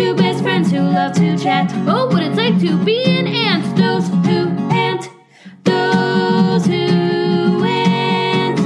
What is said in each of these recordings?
Two best friends who love to chat. Oh, what it's like to be an ant. Those who ant. Those who ant.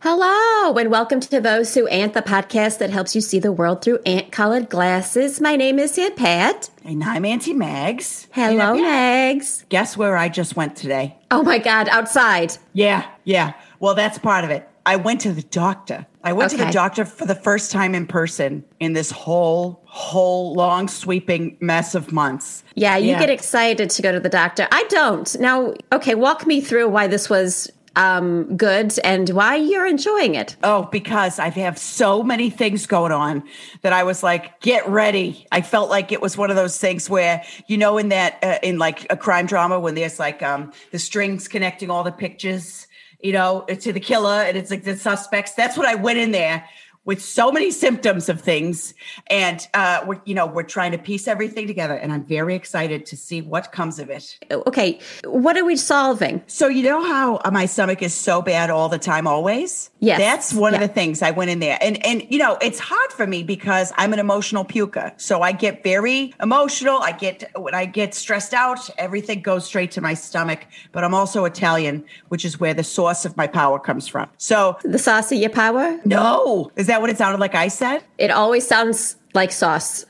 Hello, and welcome to Those Who Ant, the podcast that helps you see the world through ant colored glasses. My name is Aunt Pat. And I'm Auntie Mags. Hello, And, uh, Guess where I just went today? Oh my God, outside. Yeah, yeah. Well, that's part of it. I went to the doctor. I went to the doctor for the first time in person in this whole, whole long sweeping mess of months. Yeah, you Yeah. get excited to go to the doctor. I don't. Now, okay, walk me through why this was um, good and why you're enjoying it. Oh, because I have so many things going on that I was like, get ready. I felt like it was one of those things where, you know, in that, uh, in like a crime drama, when there's like um, the strings connecting all the pictures, you know, to the killer and it's like the suspects. That's what I went in there with so many symptoms of things. And, uh, we're, you know, we're trying to piece everything together and I'm very excited to see what comes of it. Okay, what are we solving? So you know how uh, my stomach is so bad all the time, always. Yes. that's one Yeah. of the things I went in there, and and you know it's hard for me because I'm an emotional puker, so I get very emotional. I get when I get stressed out, everything goes straight to my stomach. But I'm also Italian, which is where the source of my power comes from. So The sauce of your power? no, is that what it sounded like? I said. It always sounds like sauce.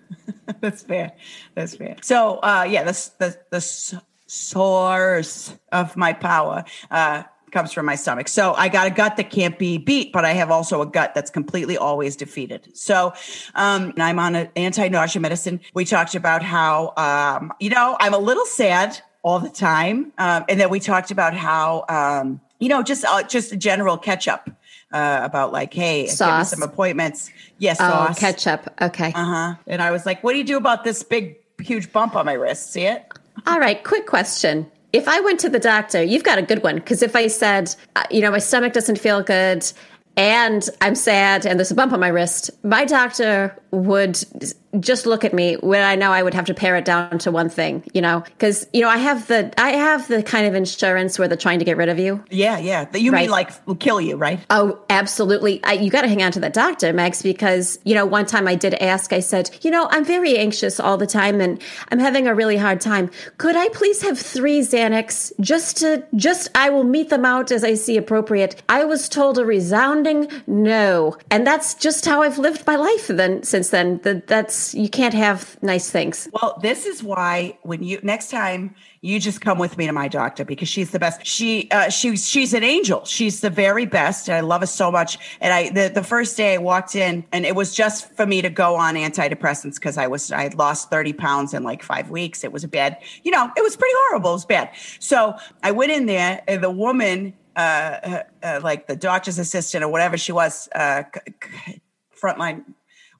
That's fair. That's fair. So, uh, yeah, the the the source of my power uh, comes from my stomach. So I got a gut that can't be beat, but I have also a gut that's completely always defeated. So um, I'm on an anti-nausea medicine. We talked about how um, you know I'm a little sad all the time, um, and then we talked about how um, you know just uh, just a general catch up. Uh, about like, hey, give me some appointments. Yes, Oh, sauce. ketchup. Okay. Uh huh. And I was like, what do you do about this big, huge bump on my wrist? See it? All right, quick question. If I went to the doctor, you've got a good one. Because if I said, uh, you know, my stomach doesn't feel good and I'm sad and there's a bump on my wrist, my doctor would just look at me when I know I would have to pare it down to one thing, you know, because, you know, I have the, I have the kind of insurance where they're trying to get rid of you. Yeah, yeah. You Right. mean like will kill you, right? Oh, absolutely. I, you got to hang on to that doctor, Mags, because, you know, one time I did ask, I said, you know, I'm very anxious all the time and I'm having a really hard time. Could I please have three Xanax just to, just, I will meet them out as I see appropriate. I was told a resounding no. And that's just how I've lived my life then, since then. That That's, you can't have nice things. Well, this is why when you next time you just come with me to my doctor because she's the best. She uh she's she's an angel. She's the very best. And I love her so much. And I the, the first day I walked in and it was just for me to go on antidepressants because I was I had lost 30 pounds in like five weeks. It was a bad, you know, it was pretty horrible. It was bad. So I went in there and the woman uh, uh, uh like the doctor's assistant or whatever she was, uh frontline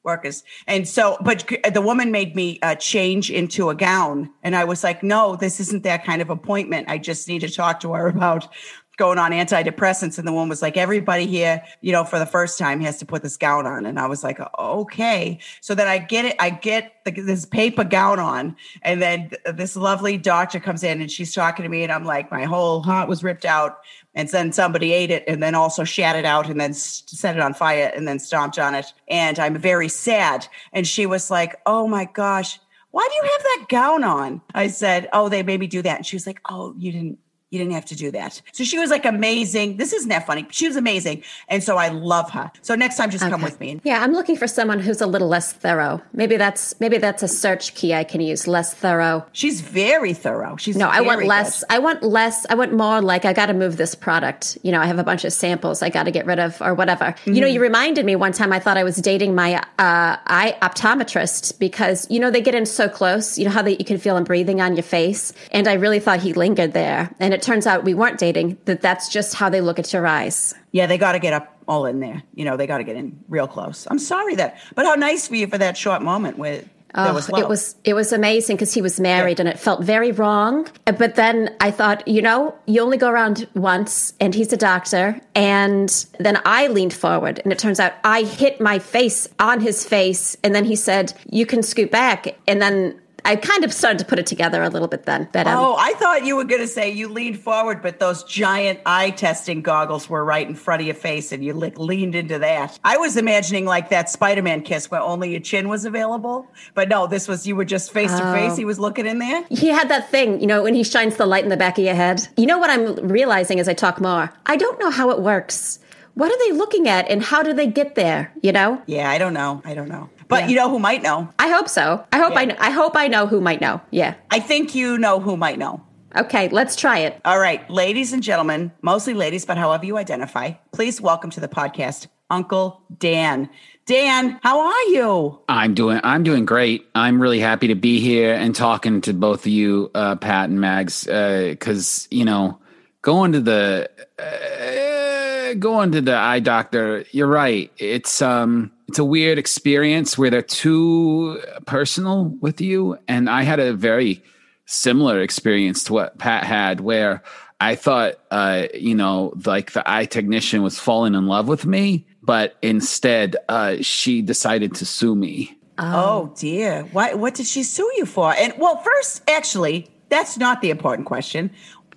workers. And so, but the woman made me uh, change into a gown. And I was like, no, this isn't that kind of appointment. I just need to talk to her about going on antidepressants. And the woman was like, everybody here, you know, for the first time has to put this gown on. And I was like, okay. So then I get it, I get the, this paper gown on. And then th- this lovely doctor comes in and she's talking to me. And I'm like, my whole heart was ripped out. And then somebody ate it and then also shat it out and then set it on fire and then stomped on it. And I'm very sad. And she was like, oh my gosh, why do you have that gown on? I said, oh, they made me do that. And she was like, oh, you didn't. You didn't have to do that. So she was like amazing. This isn't that funny. She was amazing. And so I love her. So next time, just come with me. Yeah, I'm looking for someone who's a little less thorough. Maybe that's maybe that's a search key I can use. Less thorough. She's very thorough. She's No, I want less. good. I want less. I want more like I got to move this product. You know, I have a bunch of samples I got to get rid of or whatever. You Mm-hmm. know, you reminded me one time I thought I was dating my uh, eye optometrist because you know they get in so close. You know how they, you can feel them breathing on your face, and I really thought he lingered there. And it turns out we weren't dating. That that's just how they look at your eyes. Yeah, they got to get up all in there. You know, they got to get in real close. I'm sorry that, but how nice for you for that short moment with. there Oh, was it was it was amazing because he was married and it felt very wrong. But then I thought, you know, you only go around once, and he's a doctor. And then I leaned forward, and it turns out I hit my face on his face, and then he said, "You can scoot back." And then I kind of started to put it together a little bit then. But um, Oh, I thought you were going to say you leaned forward, but those giant eye testing goggles were right in front of your face, and you leaned into that. I was imagining like that Spider-Man kiss where only your chin was available, but no, this was you were just face to face. He was looking in there. he had that thing, you know, when he shines the light in the back of your head. You know what I'm realizing as I talk more? I don't know how it works. What are they looking at and how do they get there? You know? Yeah, I don't know. I don't know, but Yeah. you know who might know? I hope so. I hope I Yeah. know. I hope I know who might know. Yeah. I think you know who might know. Okay, let's try it. All right, ladies and gentlemen, mostly ladies, but however you identify, please welcome to the podcast Uncle Dan. Dan, how are you? I'm doing I'm doing great. I'm really happy to be here and talking to both of you, uh, Pat and Mags, because you know, going to the uh, going to the eye doctor. You're right. It's um it's a weird experience where they're too personal with you, and I had a very similar experience to what Pat had, where I thought, uh, you know, like the eye technician was falling in love with me, but instead, uh, she decided to sue me. Oh dear. Why what did she sue you for? And well, first, actually, that's not the important question.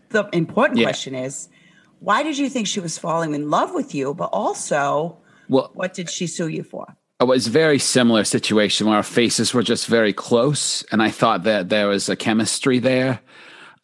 The important Yeah. question is why did you think she was falling in love with you? But also, Well, what did she sue you for? it was a very similar situation where our faces were just very close, and I thought that there was a chemistry there.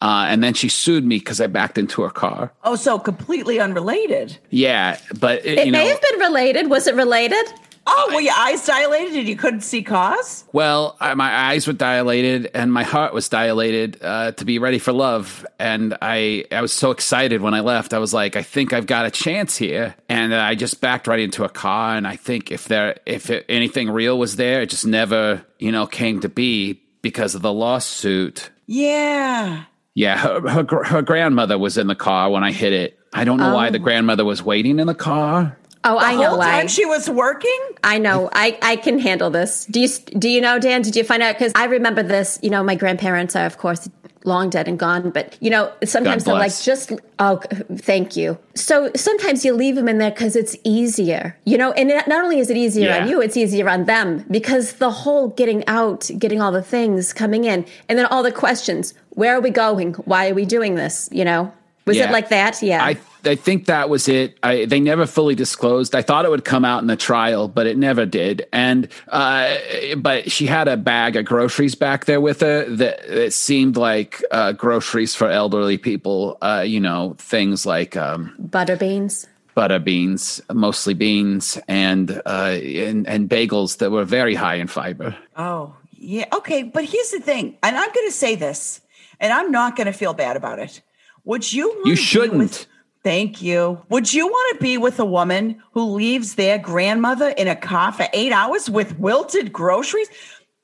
Uh, and then she sued me because I backed into her car. Oh, so completely unrelated. Yeah, but it, It you may know, have been related. Was it related? Oh, well, your eyes dilated and you couldn't see cause? Well, I, my eyes were dilated and my heart was dilated uh, to be ready for love, and I I was so excited when I left. I was like, I think I've got a chance here, and I just backed right into a car. And I think if there if it, anything real was there, it just never you know came to be because of the lawsuit. Yeah. Yeah, her her, her grandmother was in the car when I hit it. I don't know why the grandmother was waiting in the car. Oh, I The know whole why. time she was working? I know. I, I can handle this. Do you do you know, Dan? Did you find out? Because I remember this. You know, my grandparents are, of course, long dead and gone. But you know, sometimes they're like, just oh, thank you. So sometimes you leave them in there because it's easier. You know, and not only is it easier on you, it's easier on them because the whole getting out, getting all the things coming in, and then all the questions. Where are we going? Why are we doing this? You know, was it like that? Yeah. I I think that was it. I, they never fully disclosed. I thought it would come out in the trial, but it never did. And uh, but she had a bag of groceries back there with her that it seemed like uh, groceries for elderly people. Uh, you know, things like um, Butter beans. butter beans, mostly beans, and uh, and and bagels that were very high in fiber. Oh, yeah. Okay. But here's the thing, and I'm going to say this, and I'm not going to feel bad about it. Would you? wanna You be shouldn't. Thank you. Would you want to be with a woman who leaves their grandmother in a car for eight hours with wilted groceries?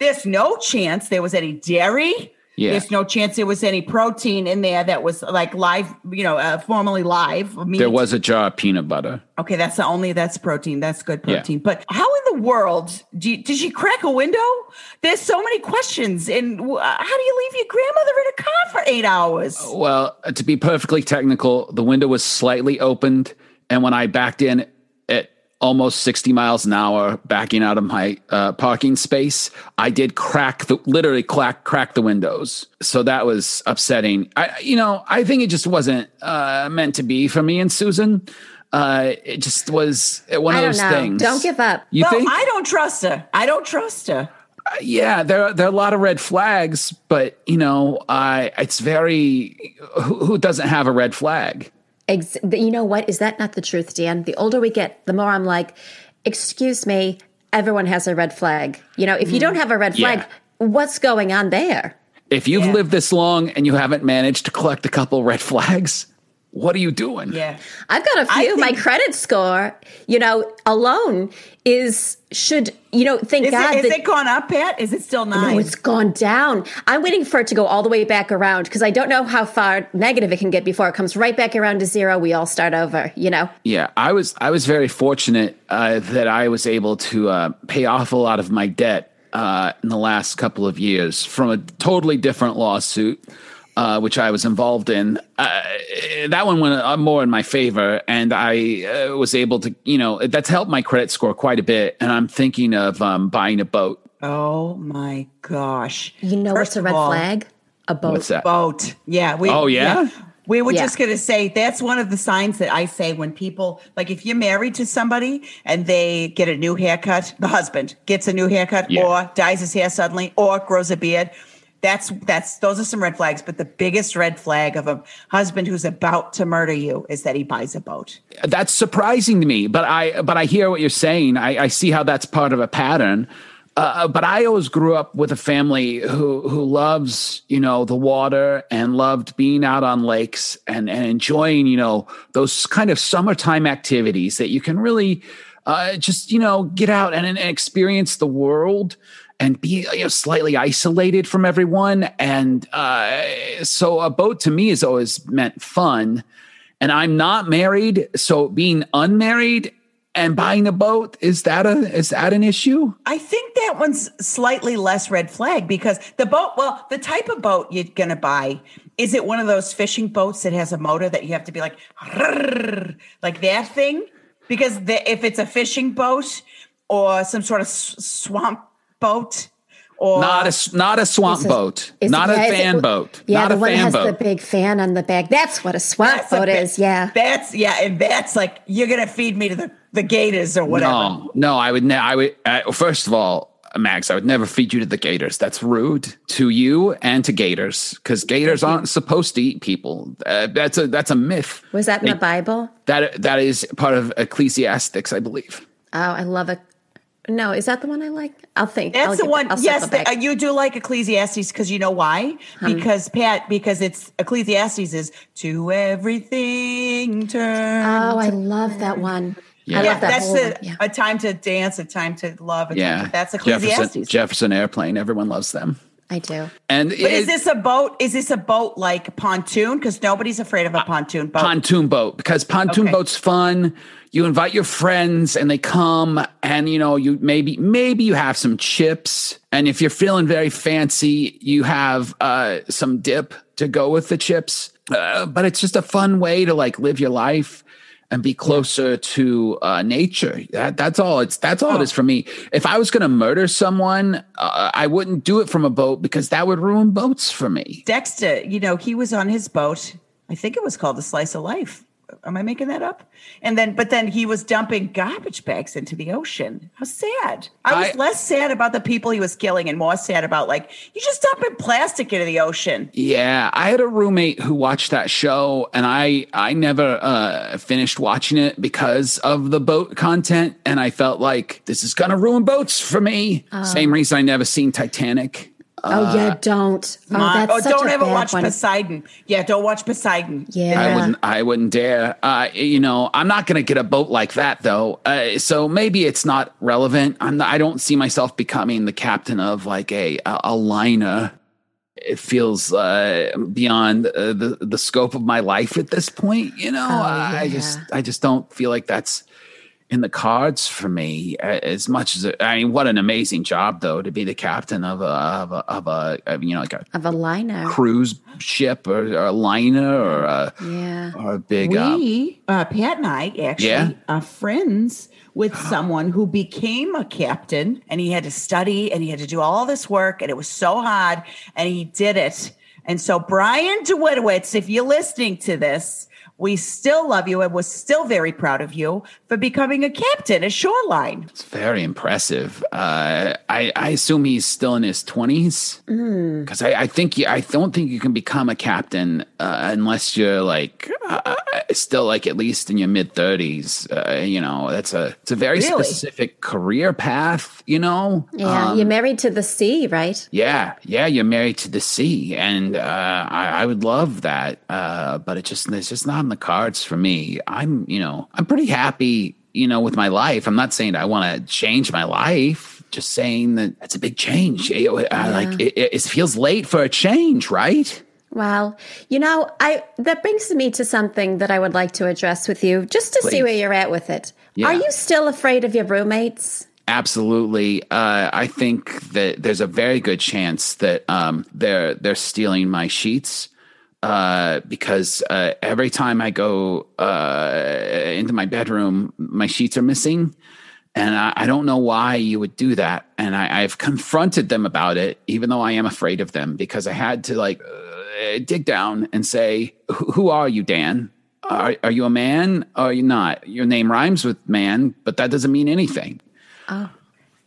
There's no chance there was any dairy. Yeah. There's no chance there was any protein in there that was like live, you know, uh, formerly live. Meat. There was a jar of peanut butter. Okay, that's the only that's protein. That's good Yeah. protein. But how in the world do you, did she crack a window? There's so many questions. And uh, how do you leave your grandmother in a car for eight hours? Well, to be perfectly technical, the window was slightly opened, and when I backed in at almost 60 miles an hour, backing out of my uh, parking space, I did crack the literally crack crack the windows. So that was upsetting. I, you know, I think it just wasn't uh, meant to be for me and Susan. Uh, it just was one of those know. things. Don't give up. You well, think? I don't trust her. I don't trust her. yeah, there there are a lot of red flags, but you know, I it's very who, who doesn't have a red flag? Ex- but you know what? Is that not the truth, Dan? The older we get, the more I'm like, excuse me, everyone has a red flag. You know, if you don't mm-hmm. have a red flag, Yeah. what's going on there? If you've Yeah. lived this long and you haven't managed to collect a couple red flags, what are you doing? Yeah. I've got a few. My credit score, you know, alone is should you know. Thank Is, God it, is that it gone up, Pat? Is it still nine? No, it's gone down. I'm waiting for it to go all the way back around because I don't know how far negative it can get before it comes right back around to zero. We all start over, you know? Yeah, I was I was very fortunate uh, that I was able to uh, pay off a lot of my debt uh, in the last couple of years from a totally different lawsuit. Uh, which I was involved in. Uh, that one went uh, more in my favor, and I uh, was able to, you know, that's helped my credit score quite a bit. And I'm thinking of um, buying a boat. Oh my gosh. You know First what's a red all, flag? A boat. What's that? Boat. Yeah. We, Oh, yeah? We were Yeah. just going to say that's one of the signs that I say when people, like if you're married to somebody and they get a new haircut, the husband gets a new haircut Yeah. or dyes his hair suddenly or grows a beard. That's that's those are some red flags, but the biggest red flag of a husband who's about to murder you is that he buys a boat. that's surprising to me but i but i hear what you're saying. I, I see how that's part of a pattern. Uh, but I always grew up with a family who who loves you know the water and loved being out on lakes and and enjoying you know those kind of summertime activities that you can really uh, just you know get out and, and experience the world and be you know slightly isolated from everyone and uh, so a boat to me has always meant fun and I'm not married, so being unmarried and buying a boat is that a is that an issue? I think that one's slightly less red flag because the boat, well, the type of boat you're going to buy, is it one of those fishing boats that has a motor that you have to be like, like that thing? Because the, if it's a fishing boat or some sort of swamp boat or Not a not a swamp Is it- boat, is not a yeah, is it- fan boat, Yeah, not the a one that fan has boat. the big fan on the back. That's what a swamp That's boat bit- is. Yeah. That's yeah, and that's like you're gonna feed me to the, the gators or whatever. no, no, I would. Ne- I would. Uh, first of all, Mags, I would never feed you to the gators. That's rude to you and to gators because gators aren't supposed to eat people. Uh, that's a that's a myth. Was that in They- the Bible? That that is part of Ecclesiastics, I believe. Oh, I love it. No, is that the one I like? I'll think. That's I'll the one. I'll yes, the, uh, you do like Ecclesiastes because you know why? Because Pat, because it's Ecclesiastes is to everything turn. oh, I love that one. Yeah. I yeah, love that that's whole the. Yeah. a time to dance, a time to love. A Yeah, time to, that's Ecclesiastes. Jefferson, Jefferson Airplane. Everyone loves them. I do. And But it- is this a boat? Is this a boat like pontoon? Because nobody's afraid of a pontoon boat. pontoon boat because pontoon Okay. boat's fun. You invite your friends and they come and you know you maybe maybe you have some chips and if you're feeling very fancy you have uh, some dip to go with the chips. Uh, but it's just a fun way to like live your life and be closer to uh, nature. That, that's all. It's that's all it is for me. If I was going to murder someone, uh, I wouldn't do it from a boat because that would ruin boats for me. Dexter, you know, he was on his boat. I think it was called the Slice of Life. Am I making that up? And then, but then he was dumping garbage bags into the ocean. How sad. I was I- less sad about the people he was killing and more sad about like, you just dumping plastic into the ocean. Yeah, I had a roommate who watched that show, and I I never uh, finished watching it because of the boat content, and I felt like this is gonna ruin boats for me. Same reason I never seen Titanic. Oh yeah, don't. Oh, Uh, that's oh, such don't a ever bad watch one. Poseidon. Yeah, don't watch Poseidon. Yeah. I wouldn't. I wouldn't dare. Uh, you know, I'm not going to get a boat like that, though. Uh, so maybe it's not relevant. I'm. Not, I don't see myself becoming the captain of like a a, a liner. It feels uh, beyond uh, the the scope of my life at this point. You know, I Oh, yeah. just I just don't feel like that's in the cards for me uh, as much as I mean, what an amazing job though to be the captain of a of a, of a of, you know like a Of a liner. cruise ship or, or a liner or a Yeah. or a big uh, We, uh, Pat and I actually Yeah. are friends with someone who became a captain and he had to study and he had to do all this work and it was so hard and he did it. And so, Brian DeWitowitz, if you're listening to this, we still love you and we're still very proud of you for becoming a captain at Shoreline. It's very impressive. Uh, I, I assume he's still in his twenties because I, I think you, I don't think you can become a captain uh, unless you're like uh, still like at least in your mid thirties. Uh, you know, that's a it's a very Really? specific career path. You know, Yeah. Um, You're married to the sea, right? yeah, yeah, you're married to the sea, and uh, I, I would love that, uh, but it just it's just not in the cards for me. I'm, you know, I'm pretty happy, you know, with my life. I'm not saying I want to change my life, just saying that it's a big change. It- I like it, it, feels late for a change, right? Well, you know, I that brings me to something that I would like to address with you, just to see where you're at with it. Yeah. Are you still afraid of your roommates? Absolutely. Uh, I think that there's a very good chance that um, they're they're stealing my sheets uh, because uh, every time I go uh, into my bedroom, my sheets are missing, And I, I don't know why you would do that. And I, I've confronted them about it, even though I am afraid of them, because I had to like uh, dig down and say, "Who are you, Dan? Are, are you a man or are you not? Your name rhymes with man, but that doesn't mean anything. Oh.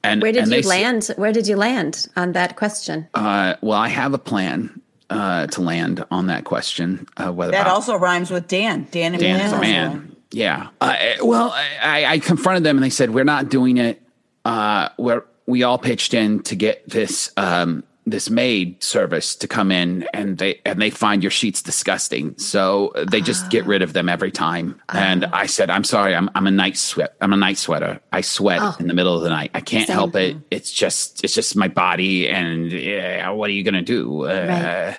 And Where did you land? Where did you land on that question? Uh, well, I have a plan uh, to land on that question. Uh, whether That also rhymes with Dan. Dan and Dan a man. Yeah. Uh, well, I, I confronted them and they said, we're not doing it. Uh, we're, we all pitched in to get this, um, this maid service to come in and they, and they find your sheets disgusting. So they just get rid of them every time. And I said, I'm sorry. I'm, I'm a night sweat. I'm a night sweater. I sweat in the middle of the night. I can't Same. help it. It's just, it's just my body. And yeah, what are you going to do? Uh,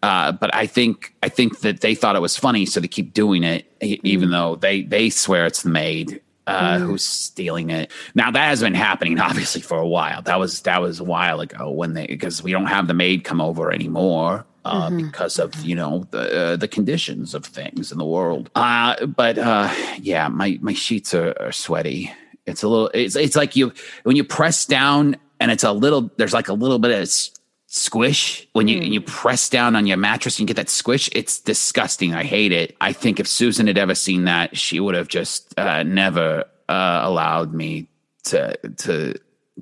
Right. uh, but I think I think that they thought it was funny, so they keep doing it, e- even though they they swear it's the maid uh, who's stealing it. Now that has been happening obviously for a while. That was that was a while ago when they because we don't have the maid come over anymore. Uh, Because of you know the uh, the conditions of things in the world, uh, but uh, yeah, my my sheets are, are sweaty. It's a little. It's it's like you when you press down and it's a little. There's like a little bit of squish when you you press down on your mattress and you get that squish it's disgusting i hate it i think if susan had ever seen that she would have just uh, never uh, allowed me to to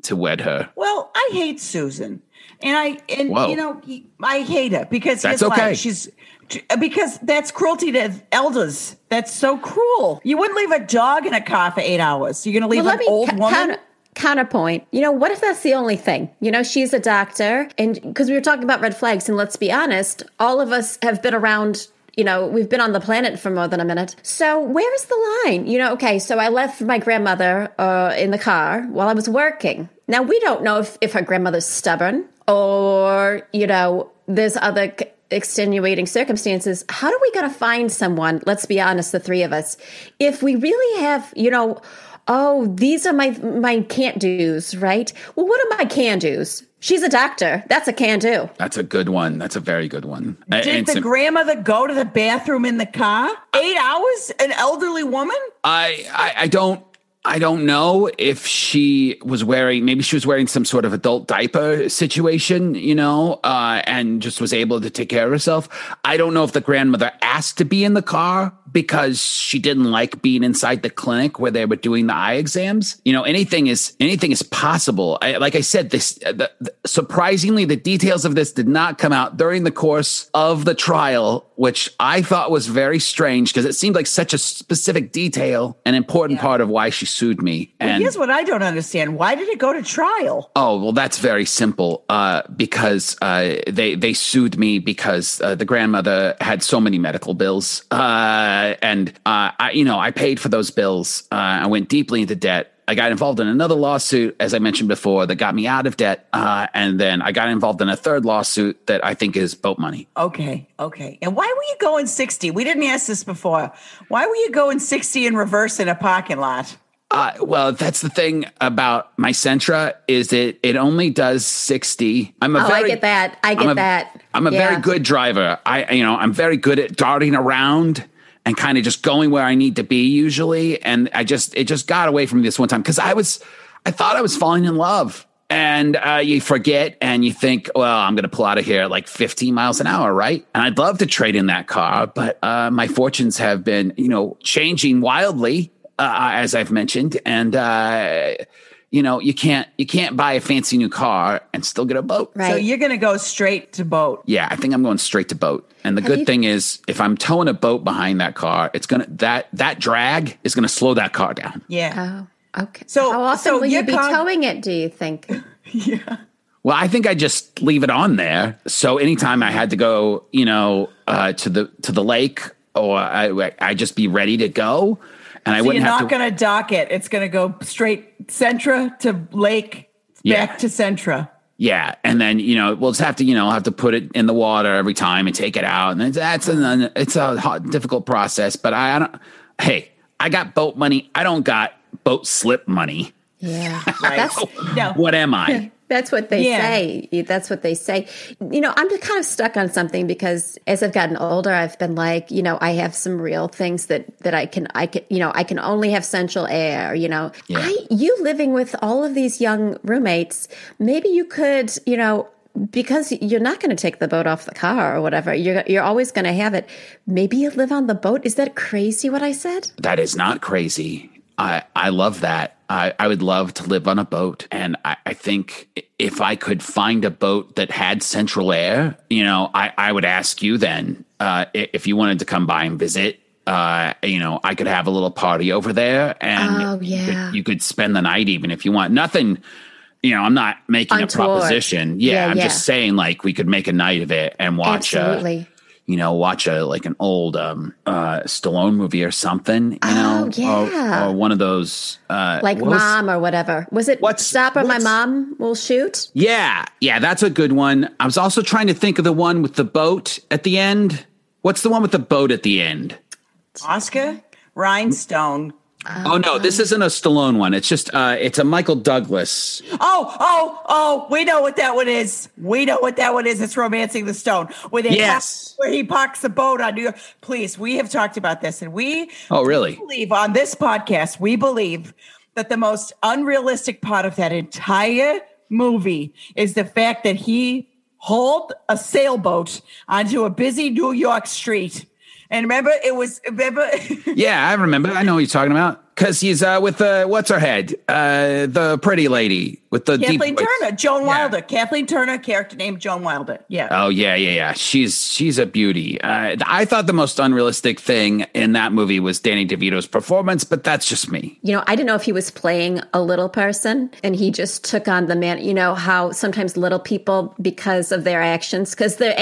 to wed her Well, I hate Susan, and I and Whoa. you know I hate her because That's here's why. okay. She's because that's cruelty to elders. That's so cruel. You wouldn't leave a dog in a car for eight hours. You're going to leave Well, an let me old ca- woman. counter- counterpoint. You know, what if that's the only thing? You know, she's a doctor, and because we were talking about red flags, and let's be honest, all of us have been around. You know, we've been on the planet for more than a minute. So where is the line? You know, okay, so I left my grandmother uh, in the car while I was working. Now we don't know if, if her grandmother's stubborn or you know there's other c- extenuating circumstances how do we gotta find someone let's be honest the three of us if we really have you know oh these are my my can't do's right well what are my can do's she's a doctor that's a can do that's a good one that's a very good one Did and the some- grandmother go to the bathroom in the car? Eight hours? An elderly woman? I, I I don't I don't know if she was wearing maybe she was wearing some sort of adult diaper situation, you know, uh, and just was able to take care of herself. I don't know if the grandmother asked to be in the car because she didn't like being inside the clinic where they were doing the eye exams. You know, anything is anything is possible. I, like I said, this uh, the, the- surprisingly the details of this did not come out during the course of the trial, which I thought was very strange because it seemed like such a specific detail, an important part of why she sued me. And Here's what I don't understand. Why did it go to trial? Oh well, that's very simple. Uh, because uh, they they sued me because uh, the grandmother had so many medical bills, uh, and uh, I you know I paid for those bills. Uh, I went deeply into debt. I got involved in another lawsuit, as I mentioned before, that got me out of debt, uh, and then I got involved in a third lawsuit that I think is boat money. Okay, okay. And why were you going 60? We didn't ask this before. Why were you going 60 in reverse in a parking lot? Uh, well, that's the thing about my Sentra is it it only does sixty. I'm a oh very i get that i get I'm a, that I'm a Yeah. very good driver. I, you know, I'm very good at darting around and kind of just going where I need to be usually. And I just, it just got away from me this one time because I was, I thought I was falling in love. And uh, you forget and you think, well, I'm going to pull out of here at like 15 miles an hour, right? And I'd love to trade in that car, but uh, my fortunes have been, you know, changing wildly, uh, as I've mentioned. And, uh, you know, you can't, you can't buy a fancy new car and still get a boat. right So you're going to go straight to boat. Yeah, I think I'm going straight to boat. And the Have good you- thing is, if I'm towing a boat behind that car, it's gonna that that drag is gonna slow that car down. Yeah. oh okay So- how often so will you be con- towing it do you think yeah. Well, I think I just leave it on there. So anytime I had to go, you know, uh, to the to the lake, or I I just be ready to go, and I So you're wouldn't have not to. going to dock it. It's going to go straight Sentra to Lake, Yeah. back to Sentra. Yeah, and then you know we'll just have to you know have to put it in the water every time and take it out, and it's- that's an it's a hot, difficult process. But I, I don't. Hey, I got boat money. I don't got boat slip money. yeah Right. that's no. What am I? That's what they Yeah. say. That's what they say. You know, I'm just kind of stuck on something because as I've gotten older, I've been like, you know, I have some real things that that I can, I can, you know, I can only have central air. You know, Yeah. I, you living with all of these young roommates, maybe you could, you know. Because you're not going to take the boat off the car or whatever, you're you're always going to have it. Maybe you live on the boat. Is that crazy? What I said? That is not crazy. I, I love that. I, I would love to live on a boat. And I, I think if I could find a boat that had central air, you know, I, I would ask you then uh, if you wanted to come by and visit. Uh, you know, I could have a little party over there, and Oh, you, yeah. could, you could spend the night even if you want. Nothing, you know. I'm not making a Untoward. proposition. Yeah, Yeah, I'm yeah. just saying, like, we could make a night of it and watch. Absolutely. You know, watch a like an old um uh Stallone movie or something, you know, Oh, yeah. or, or one of those uh like what was- mom or whatever. Was it What's- Stop or My Mom Will Shoot? Yeah, yeah, that's a good one. I was also trying to think of the one with the boat at the end. What's the one with the boat at the end? Oscar Rhinestone. Oh no, this isn't a Stallone one. It's just uh it's a Michael Douglas. Oh, oh, oh, we know what that one is. We know what that one is. It's Romancing the Stone. Where they Yes. where he parks the boat on New York. Please, we have talked about this and we Oh really? believe on this podcast, we believe that the most unrealistic part of that entire movie is the fact that he hauled a sailboat onto a busy New York street. And remember, it was remember Yeah, I remember. I know what you're talking about. Cause he's uh with uh what's her head? Uh the pretty lady with the Kathleen voice. Turner, Joan Yeah. Wilder, Kathleen Turner, character named Joan Wilder. Yeah. Oh yeah, yeah, yeah. She's she's a beauty. Uh, I thought the most unrealistic thing in that movie was Danny DeVito's performance, but that's just me. You know, I didn't know if he was playing a little person and he just took on the man. You know how sometimes little people, because of their actions, because their,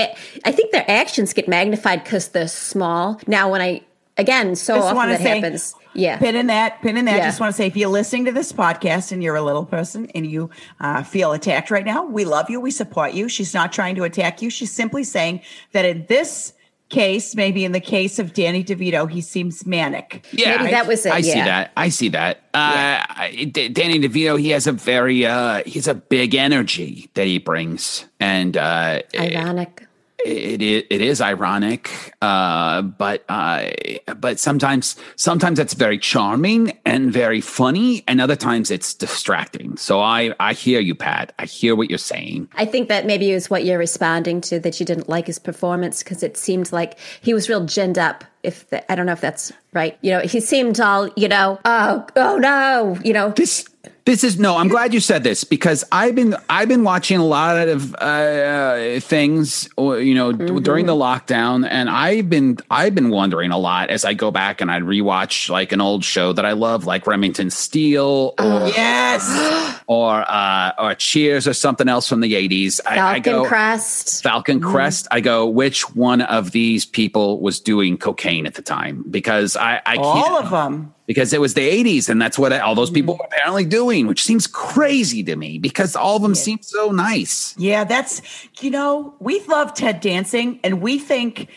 I think their actions get magnified because they're small. Now, when I, again, so just often want to that say, happens. Yeah. pin in that, pin in that. Yeah. Just want to say, if you're listening to this podcast and you're a little person and you uh, feel attacked right now, we love you, we support you. She's not trying to attack you. She's simply saying that in this case, maybe in the case of Danny DeVito, he seems manic. Yeah, Maybe I- that was it, I see yeah. that. I see that. Uh, I- D- Danny DeVito, he has a very uh, he's a big energy that he brings, and uh, Ironic. It, it is ironic, uh, but uh, but sometimes sometimes it's very charming and very funny, and other times it's distracting. So I I hear you, Pat. I hear what you're saying. I think that maybe is what you're responding to that you didn't like his performance because it seemed like he was real ginned up. If the, I don't know if that's right, you know, he seemed all, you know, oh, oh no, you know, This this is no. I'm glad you said this because I've been I've been watching a lot of uh, things, you know, d- during the lockdown, and I've been I've been wondering a lot as I go back and I rewatch like an old show that I love, like Remington Steele or Yes. or uh, or Cheers or something else from the 80s. I, I Falcon go Crest. Falcon Crest. I go, which one of these people was doing cocaine at the time? Because I, I can't All of them. because it was the 80s and that's what all those hmm. people were apparently doing, which seems crazy to me because all of them seem so nice. Yeah, that's you know, we love Ted Danson and we think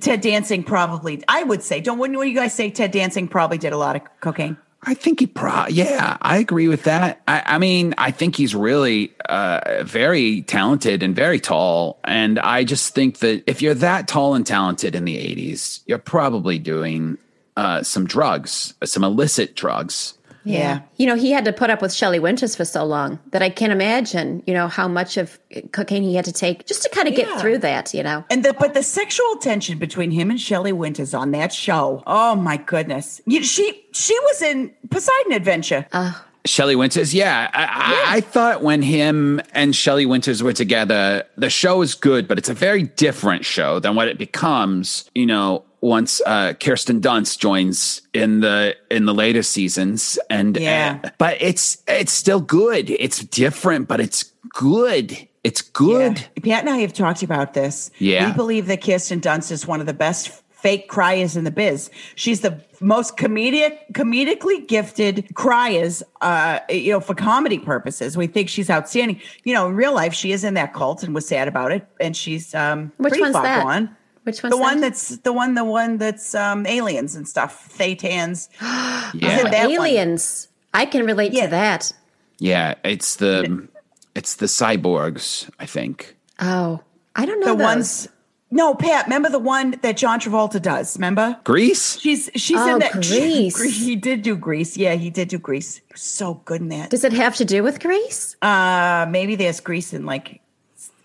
Ted Danson probably I would say, don't wouldn't you guys say Ted Danson probably did a lot of cocaine? I think he pro yeah, I agree with that. I, I mean, I think he's really uh, very talented and very tall. And I just think that if you're that tall and talented in the 80s, you're probably doing uh, some drugs, some illicit drugs. Yeah. You know, he had to put up with Shelley Winters for so long that I can't imagine, you know, how much of cocaine he had to take just to kind of Yeah. get through that, you know. And the but the sexual tension between him and Shelley Winters on that show. Oh my goodness. You, she she was in Poseidon Adventure. Uh. Shelley Winters, yeah. I, I, I thought when him and Shelley Winters were together, the show is good, but it's a very different show than what it becomes. You know, once uh, Kirsten Dunst joins in the in the later seasons, and Yeah. uh, but it's it's still good. It's different, but it's good. It's good. Yeah. Pat and I have talked about this. Yeah. We believe that Kirsten Dunst is one of the best fake criers in the biz. She's the most comedic, comedically gifted criers, uh, you know, for comedy purposes. We think she's outstanding. You know, in real life, she is in that cult and was sad about it. And she's um Which pretty one's far that? gone. Which one's the one that? that's the one, the one that's um aliens and stuff, Thetans. Yeah. Is it one? Aliens. I can relate Yeah. to that. Yeah, it's the It's the cyborgs, I think. Oh, I don't know The those. ones. No, Pat. Remember the one that John Travolta does? Remember? Grease? She's she's Oh, in that. Grease. He did do Grease. Yeah, he did do Grease. He was so good in that. Does it have to do with Greece? Uh, maybe there's Grease in like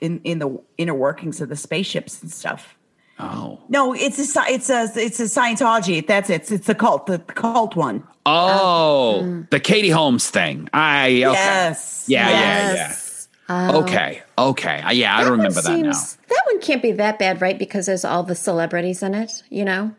in in the inner workings of the spaceships and stuff. Oh. No, it's a it's a it's a Scientology. That's it. It's, it's the cult, the cult one. Oh, the Katie Holmes thing. I okay. Yes. Yeah, Yes. yeah, yeah. okay. Okay. Uh, Yeah, I That one remember that now. That one can't be that bad, right? Because there's all the celebrities in it, you know?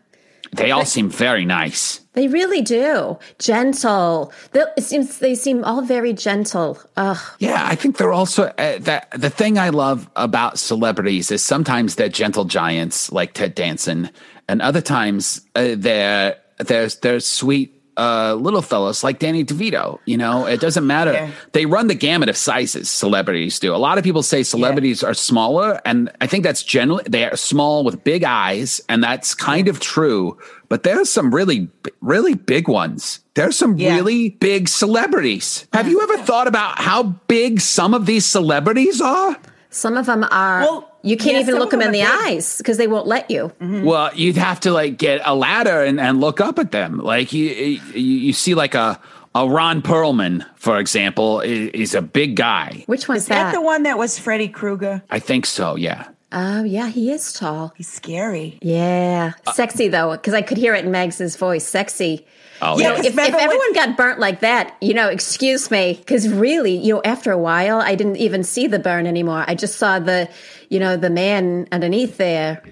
They all seem very nice. They really do. Gentle. They, it seems they seem all very gentle. Ugh. Yeah, I think they're also uh, that the thing I love about celebrities is sometimes they're gentle giants like Ted Danson, and other times uh, they're they're they're sweet uh, little fellows like Danny DeVito. You know, it doesn't matter. Yeah. They run the gamut of sizes. Celebrities do. A lot of people say celebrities are smaller, and I think that's generally they are small with big eyes, and that's kind of true. But there's some really, really big ones. There's some Yeah. really big celebrities. Have you ever thought about how big some of these celebrities are? Some of them are, Well, you can't yeah, even look of them in the big. eyes because they won't let you. Mm-hmm. Well, you'd have to like get a ladder and, and look up at them. Like you, you, you see like a a Ron Perlman, for example, is, is a big guy. Which one's Is that that? the one that was Freddy Krueger? I think so. Yeah. Oh, yeah, he is tall. He's scary. Yeah. Uh, Sexy, though, because I could hear it in Megs' voice. Sexy. Oh Yeah, yeah. 'cause If, if remember when- everyone got burnt like that, you know, excuse me, because really, you know, after a while, I didn't even see the burn anymore. I just saw the, you know, the man underneath there.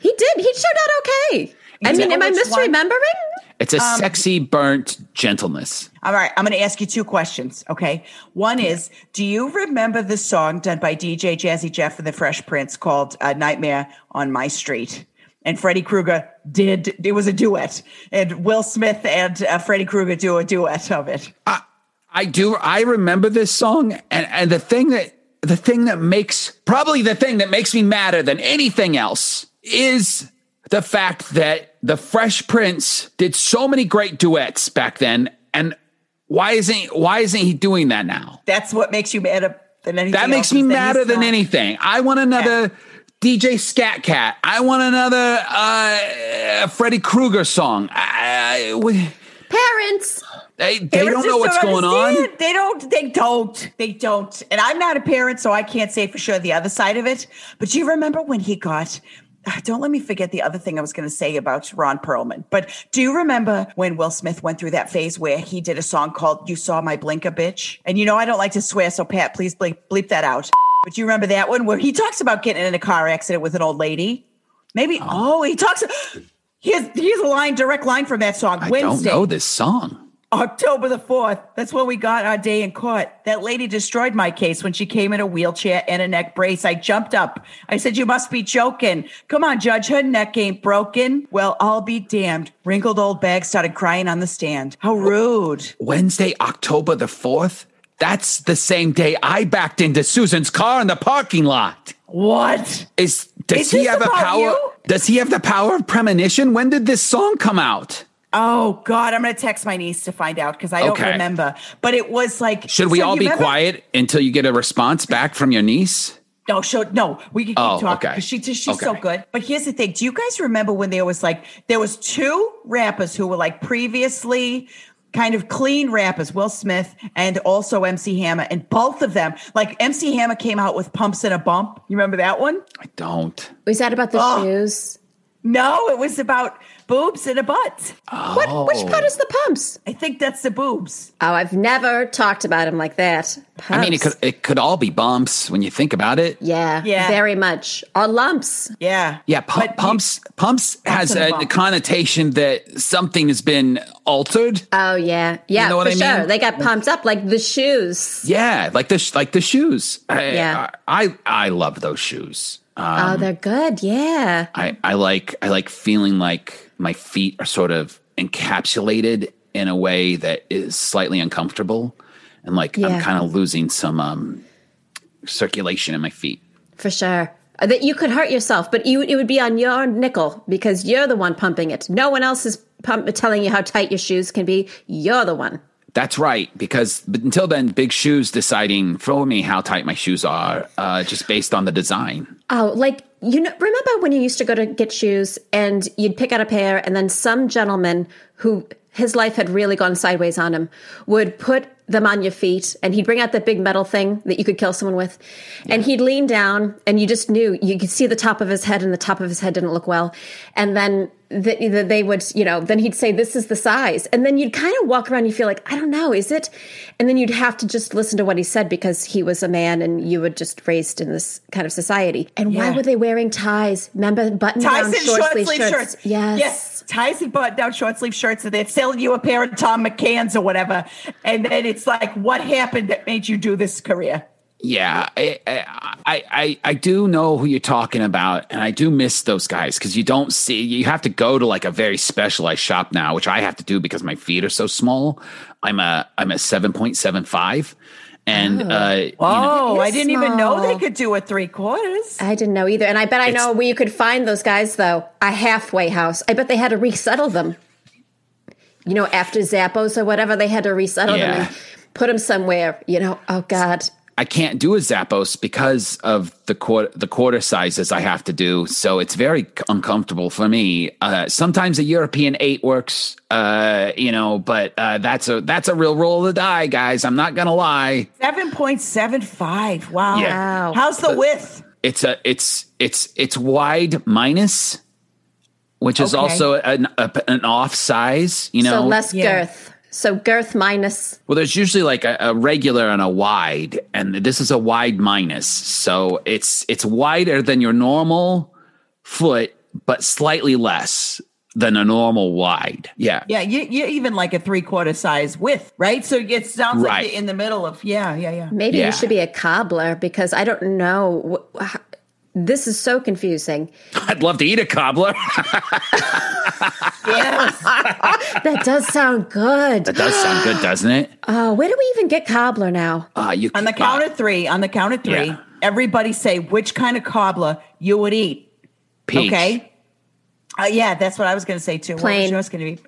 He did. He showed out okay. I mean, am I misremembering? It's a sexy burnt gentleness. All right, I'm going to ask you two questions. Okay. One is Do you remember the song done by DJ Jazzy Jeff and the Fresh Prince called uh, Nightmare on My Street? And Freddy Krueger did, it was a duet. And Will Smith and uh, Freddy Krueger do a duet of it. I do. I remember this song, and and the thing that the thing that makes probably the thing that makes me madder than anything else is the fact that the Fresh Prince did so many great duets back then, and why isn't why isn't he doing that now? That's what makes you madder than anything That makes else me madder than not- anything. I want another DJ Scat Cat. I want another uh, Freddy Krueger song. I, I- we- Parents. They they don't know what's going on. They don't. They don't. They don't. And I'm not a parent, so I can't say for sure the other side of it. But do you remember when he got? ah, Don't let me forget the other thing I was going to say about Ron Perlman. But do you remember when Will Smith went through that phase where he did a song called "You Saw My Blinker, Bitch"? And you know I don't like to swear, so Pat, please bleep, bleep that out. But do you remember that one where he talks about getting in a car accident with an old lady? Maybe. Oh, he talks. Here's here's a line, direct line from that song. I Wednesday. don't know this song. October the 4th. That's when we got our day in court. That lady destroyed my case when she came in a wheelchair and a neck brace. I jumped up. I said, You must be joking. Come on, Judge. Her neck ain't broken. Well, I'll be damned. Wrinkled old bag started crying on the stand. How rude. Wednesday, October the 4th? That's the same day I backed into Susan's car in the parking lot. What? Is does Is he have a power? you? Does he have the power of premonition? When did this song come out? Oh, God. I'm going to text my niece to find out because I don't Okay. remember. But it was like. Should we so all be remember- quiet until you get a response back from your niece? No, show no. We can keep Oh, talking okay. because she, she's so good. But here's the thing: Do you guys remember when there was like there was two rappers who were like previously kind of clean rappers, Will Smith and also MC Hammer, and both of them, like MC Hammer, came out with "Pumps and a Bump." You remember that one? I don't. Was that about the Oh. shoes? No, it was about boobs and a butt. What? Which part is the pumps? I think that's the boobs. Oh, I've never talked about him like that. I mean, it could it could all be bumps when you think about it. Yeah, Yeah. very much. Or lumps. Yeah, Yeah, pu- But you- pumps pumps has a a, connotation that something has been altered. Oh yeah, yeah, know what for I sure. mean? They got pumped up like the shoes. Yeah, like the like the shoes. I, Yeah. I I, I love those shoes. Um, oh, they're good. Yeah. I, I like I like feeling like my feet are sort of encapsulated in a way that is slightly uncomfortable, and like Yeah. I'm kind of losing some um, circulation in my feet. For sure. Uh, That you could hurt yourself, but you it would be on your nickel because you're the one pumping it. No one else is pump, telling you how tight your shoes can be. You're the one. That's right. Because but until then, Big Shoes deciding for me how tight my shoes are, uh, just based on the design. Oh, like you know, remember when you used to go to get shoes and you'd pick out a pair, and then some gentleman who his life had really gone sideways on him would put them on your feet and he'd bring out that big metal thing that you could kill someone with. And he'd lean down and you just knew you could see the top of his head and the top of his head didn't look well. And then the, the, they would you know then he'd say this is the size and then you'd kind of walk around you feel like i don't know is it and then you'd have to just listen to what he said because he was a man and you were just raised in this kind of society and why were they wearing ties remember button Ties down and short, short sleeve shirts, shirts. yes Yes. Ties and button down short sleeve shirts, and they're selling you a pair of Thom McAn's or whatever. And then it's like, what happened that made you do this career? Yeah, I, I, I, I do know who you're talking about, and I do miss those guys because you don't see. You have to go to like a very specialized shop now, which I have to do because my feet are so small. I'm a I'm a seven point seven five, and uh, you know, Oh, You're I didn't even know they could do a three quarters. I didn't know either. And I bet I know where you could find those guys, though. A halfway house. I bet they had to resettle them. You know, after Zappos or whatever, they had to resettle them and put them somewhere. You know, oh God. I can't do a Zappos because of the quarter the quarter sizes I have to do. So it's very uncomfortable for me. Uh, sometimes a European eight works, uh, you know, but uh, that's a that's a real roll of the die, guys. I'm not gonna lie. 7.75. Wow. Yeah. Wow. How's the width? It's a it's it's it's wide minus, which is Okay. also an a, an off size. You know, so less Yeah. Girth. So girth minus. Well, there's usually like a, a regular and a wide, and this is a wide minus. So it's it's wider than your normal foot, but slightly less than a normal wide. Yeah. Yeah, you, you even like a three quarter size width, right? So it sounds like Right. you're in the middle of, yeah, yeah, yeah. Maybe Yeah. you should be a cobbler because I don't know. Wh- h- This is so confusing. I'd love to eat a cobbler. Yes. That does sound good. that does sound good, doesn't it? Oh, where do we even get cobbler now? Uh, you on the count of three, on the count of three, Yeah. everybody say which kind of cobbler you would eat. peach. Okay. Uh, yeah, that's what I was going to say too. What Plain. was yours going to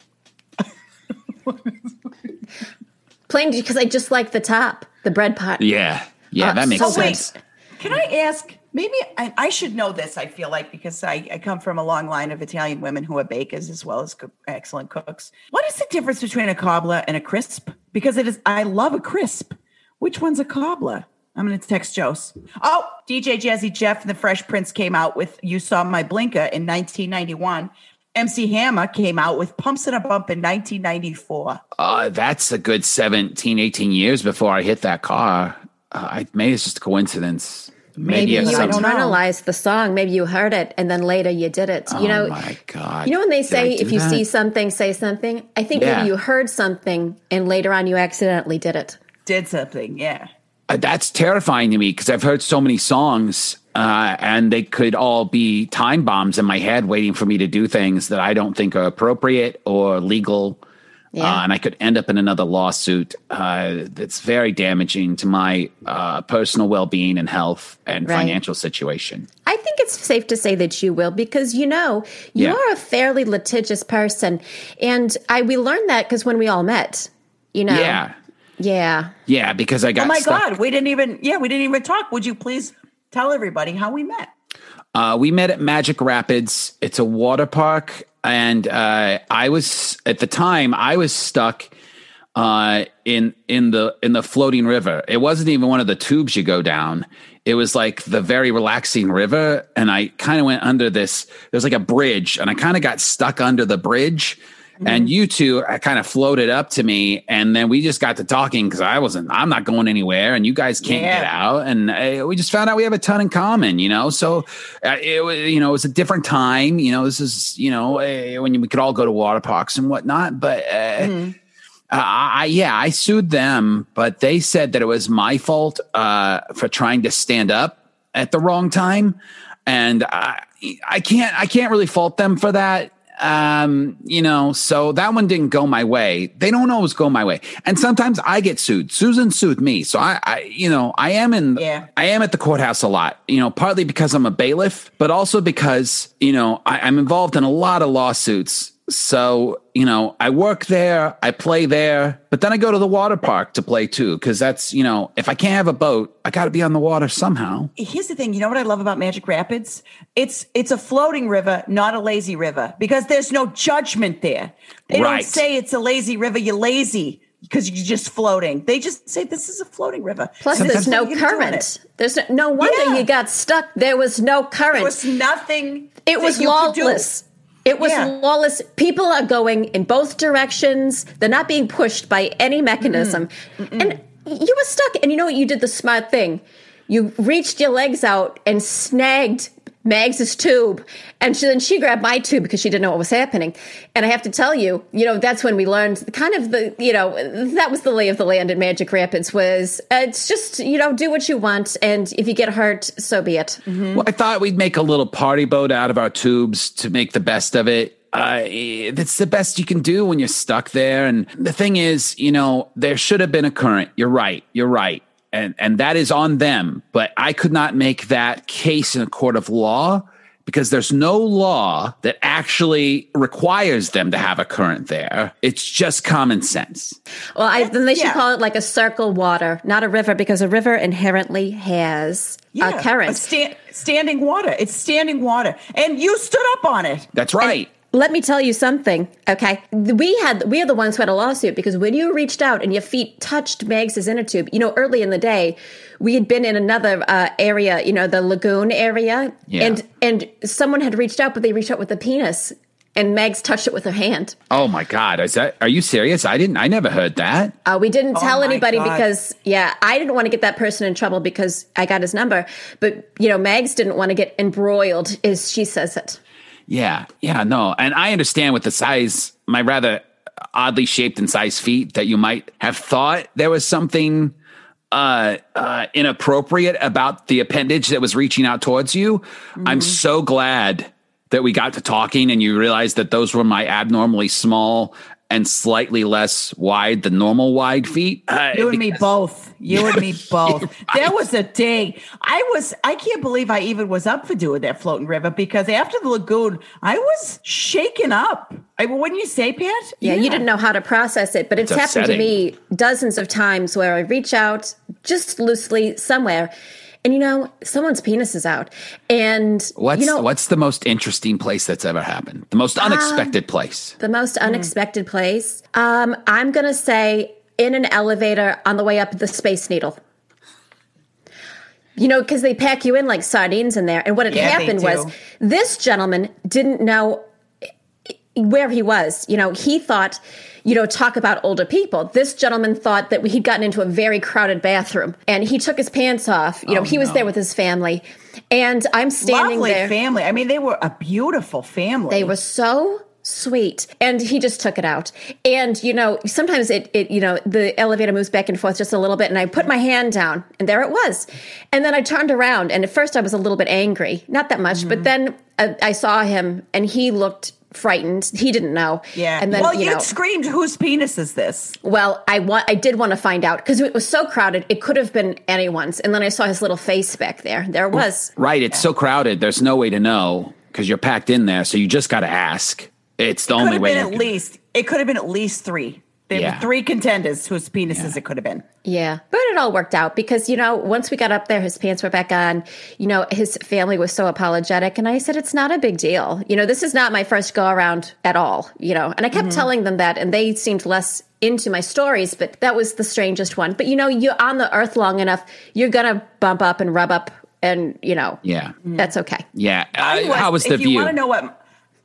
be? Plain because I just like the top, the bread part. Yeah. Yeah, Uh, that makes so sense. Wait, can I ask? Maybe I, I should know this. I feel like because I, I come from a long line of Italian women who are bakers as well as cook, excellent cooks. What is the difference between a cobbler and a crisp? Because it is. I love a crisp. Which one's a cobbler? I'm going to text Jose. Oh, DJ Jazzy Jeff and the Fresh Prince came out with "You Saw My Blinker" in 1991. MC Hammer came out with "Pumps and a Bump" in 1994. Uh, that's a good 17, 18 years before I hit that car. Uh, I, maybe it's just a coincidence. Maybe Maybe, you I don't know. internalized the song. Maybe you heard it and then later you did it. you know, oh my God. you know when they Did say if you that? see something, say something. I think Yeah. maybe you heard something and later on you accidentally did it. Did something, yeah. Uh, that's terrifying to me because I've heard so many songs uh, and they could all be time bombs in my head waiting for me to do things that I don't think are appropriate or legal. Yeah. Uh, and I could end up in another lawsuit uh, that's very damaging to my uh, personal well being and health and Right. financial situation. I think it's safe to say that you will because you know you Yeah. are a fairly litigious person, and I we learned that because when we all met, you know, Yeah. yeah, Yeah. Because I got Oh my stuck. God, we didn't even, yeah, we didn't even talk. Would you please tell everybody how we met? Uh, we met at Magic Rapids. It's a water park, and uh, I was at the time I was stuck uh, in in the in the floating river. It wasn't even one of the tubes you go down. It was like the very relaxing river, and I kind of went under this. There's like a bridge, and I kind of got stuck under the bridge. And you two kind of floated up to me, and then we just got to talking because I wasn't, I'm not going anywhere, and you guys can't Yeah. get out, and uh, we just found out we have a ton in common, you know. So uh, it was, you know, it was a different time, you know. This is, you know, uh, when we could all go to water parks and whatnot, but. Uh, uh, I yeah, I sued them, but they said that it was my fault uh, for trying to stand up at the wrong time, and I I can't I can't really fault them for that. Um, you know, so that one didn't go my way. They don't always go my way, and sometimes I get sued. Susan sued me, so I, I you know, I am in Yeah. I am at the courthouse a lot. You know, partly because I'm a bailiff, but also because you know I, I'm involved in a lot of lawsuits So, you know, I work there, I play there, but then I go to the water park to play too. Cause that's, you know, if I can't have a boat, I got to be on the water somehow. Here's the thing. You know what I love about Magic Rapids? It's it's a floating river, not a lazy river, because there's no judgment there. They Right. don't say it's a lazy river. You're lazy because you're just floating. They just say this is a floating river. Plus, So there's no what you're doing current. There's no, no wonder Yeah. you got stuck. There was no current. There was nothing. It was you could do. lawless. It was Yeah. lawless. People are going in both directions. They're not being pushed by any mechanism. And you were stuck. And you know what? You did the smart thing. You reached your legs out and snagged Mags's tube. And she, then she grabbed my tube because she didn't know what was happening. And I have to tell you, you know, that's when we learned kind of the, you know, that was the lay of the land in Magic Rapids was uh, it's just, you know, do what you want. And if you get hurt, so be it. Well, I thought we'd make a little party boat out of our tubes to make the best of it. Uh, that's the best you can do when you're stuck there. And the thing is, you know, there should have been a current. You're right. You're right. And, and that is on them. But I could not make that case in a court of law because there's no law that actually requires them to have a current there. It's just common sense. Well, I, then they should yeah. call it like a circle water, not a river, because a river inherently has Yeah, a current. sta- standing water. It's standing water, and you stood up on it. That's right. Let me tell you something, okay? We had we are the ones who had a lawsuit because when you reached out and your feet touched Mags' inner tube, you know, early in the day, we had been in another uh, area, you know, the lagoon area, Yeah. and and someone had reached out, but they reached out with the penis, and Mags touched it with her hand. oh my God. Is that, are you serious? I didn't, I never heard that. Uh, we didn't tell my anybody God. because, yeah, I didn't want to get that person in trouble because I got his number. But, you know, Mags didn't want to get embroiled, as she says it. Yeah, yeah, no. And I understand with the size, my rather oddly shaped and sized feet, that you might have thought there was something uh, uh, inappropriate about the appendage that was reaching out towards you. I'm so glad that we got to talking and you realized that those were my abnormally small and slightly less wide than normal wide feet. Uh, You and me both. You and me both. There was a day I was. I can't believe I even was up for doing that floating river because after the lagoon, I was shaken up. I wouldn't you say, Pat? Yeah, you didn't know how to process it, but it's, It's happened to me dozens of times where I reach out just loosely somewhere. And you know, someone's penis is out. And what's, you know, what's the most interesting place that's ever happened? The most unexpected place? the most unexpected place? Um, I'm gonna say in an elevator on the way up the Space Needle. You know, because they pack you in like sardines in there. And what had Yeah, happened was this gentleman didn't know where he was. You know, he thought, you know, talk about older people. This gentleman thought that he'd gotten into a very crowded bathroom and he took his pants off. You know, he was there with his family. And I'm standing Lovely there. family. I mean, they were a beautiful family. They were so sweet and he just took it out and you know sometimes it, it you know the elevator moves back and forth just a little bit and i put my hand down and there it was and then i turned around and at first i was a little bit angry not that much Mm-hmm. but then uh, i saw him and he looked frightened he didn't know Yeah. and then well, you you know screamed, "Whose penis is this?" well, I want I did want to find out because it was so crowded. It could have been anyone's, and then I saw his little face back there. There it was. Right. It's so crowded. There's no way to know because you're packed in there. So you just got to ask. It's the Could only way. at can- least. It could have been at least three. There Yeah. were three contenders whose penises it could have been. Yeah, but it all worked out because you know once we got up there, his pants were back on. You know, his family was so apologetic, and I said it's not a big deal. You know, this is not my first go around at all. You know, and I kept telling them that, and they seemed less into my stories, but that was the strangest one. But you know, you're on the earth long enough, you're gonna bump up and rub up, and you know, Yeah. that's okay. Yeah. Uh, I how was the if you view? want to know what?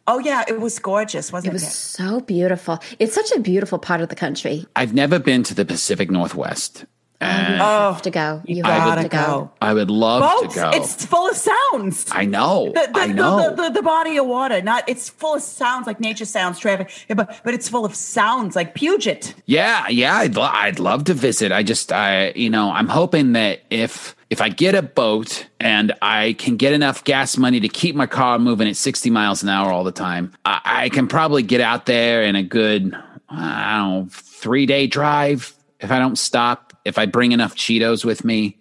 Oh yeah, it was gorgeous, wasn't It it? was so beautiful. It's such a beautiful part of the country. I've never been to the Pacific Northwest. Oh, and You have oh, to go. You I have Gotta to go. go. I would love Both. to go. It's full of sounds. I know. the, the, I the- know. The, the, the body of water, not it's full of sounds like nature sounds, traffic, yeah, but but it's full of sounds like Puget. Yeah, yeah, I'd, lo- I'd love to visit. I just, I, you know, I'm hoping that if if I get a boat and I can get enough gas money to keep my car moving at 60 miles an hour all the time, I, I can probably get out there in a good, I don't know, three day drive if I don't stop. If I bring enough Cheetos with me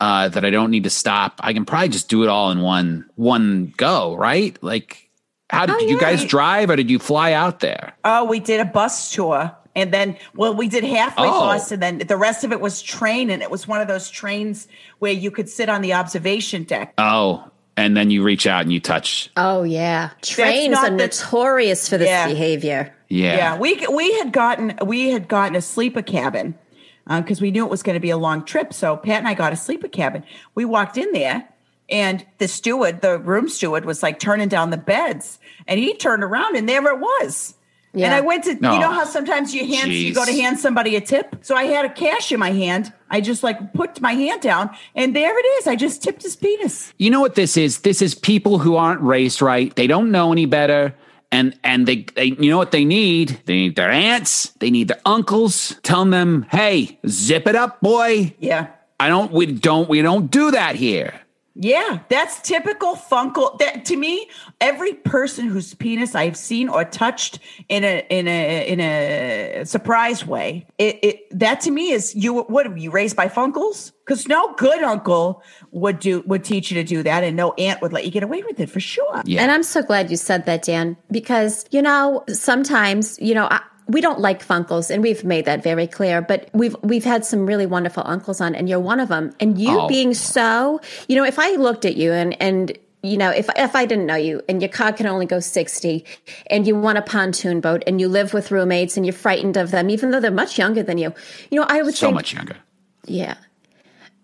uh, that I don't need to stop, I can probably just do it all in one one go. Right? Like, How did Oh, you guys drive, or did you fly out there? Oh, we did a bus tour. And then, well, we did halfway Oh. bus, and then the rest of it was train. And it was one of those trains where you could sit on the observation deck. Oh, and then you reach out and you touch. Oh yeah, trains are the- notorious for this Yeah. behavior. Yeah. Yeah, we we had gotten we had gotten a sleeper cabin uh, because we knew it was going to be a long trip. So Pat and I got a sleeper cabin. We walked in there, and the steward, the room steward, was like turning down the beds, and he turned around, and there it was. And I went to No. you know how sometimes you hand you go to hand somebody a tip. So I had a cash in my hand. I just like put my hand down, and there it is. I just tipped his penis. You know what this is? This is people who aren't raised right. They don't know any better. And and they, they you know what they need? They need their aunts, they need their uncles telling them, "Hey, zip it up, boy. Yeah. I don't we don't we don't do that here." Yeah, that's typical Funkle. That to me, every person whose penis I've seen or touched in a in a in a surprise way, it, it that to me is you. What were you raised by Funkles? Because no good uncle would do would teach you to do that, and no aunt would let you get away with it for sure. Yeah. And I'm so glad you said that, Dan, because, you know, sometimes, you know, I, we don't like Funkles, and we've made that very clear. But we've we've had some really wonderful uncles on, and you're one of them. And you Oh. being so, you know, if I looked at you and and you know, if if I didn't know you, and your car can only go sixty, and you want a pontoon boat, and you live with roommates, and you're frightened of them, even though they're much younger than you, you know, I would so say, much younger. yeah,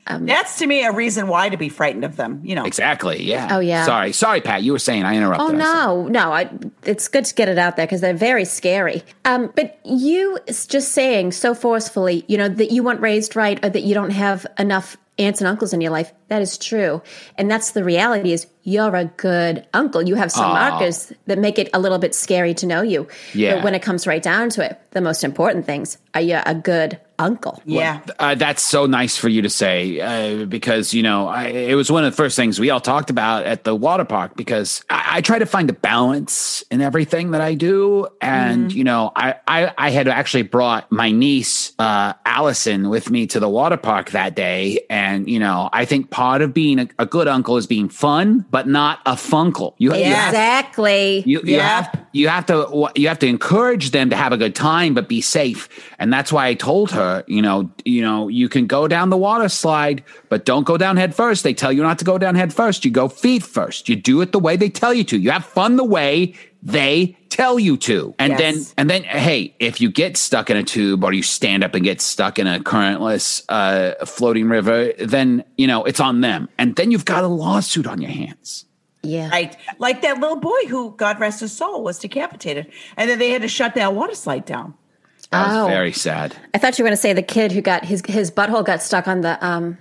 That's to me a reason why to be frightened of them. You know, Exactly. Yeah. Oh, yeah. Sorry. Sorry, Pat. You were saying I interrupted. Oh I no, no! I, it's good to get it out there because they're very scary. Um, but you just saying so forcefully, you know, that you weren't raised right or that you don't have enough aunts and uncles in your life. That is true, and that's the reality. Is you're a good uncle. You have some Aw. markers that make it a little bit scary to know you. Yeah. But when it comes right down to it, the most important things are you a good uncle? yeah. Uh, that's so nice for you to say uh, because you know I, it was one of the first things we all talked about at the water park because I, I try to find a balance in everything that I do and you know I, I I had actually brought my niece uh, Allison with me to the water park that day and you know I think part of being a, a good uncle is being fun but not a funkle. You, you have Exactly. you, you Yep. have you have to you have to encourage them to have a good time but be safe. And that's why i told her you know you know you can go down the water slide but don't go down head first. They tell you not to go down head first. You go feet first. You do it the way they tell you to. You have fun the way they tell you to and Yes. then and then hey if you get stuck in a tube or you stand up and get stuck in a currentless uh, floating river then you know it's on them and then you've got a lawsuit on your hands yeah. Like Like that little boy who, God rest his soul, was decapitated. And then they had to shut that water slide down. that was Oh. very sad I thought you were going to say the kid who got his his butthole got stuck on the um,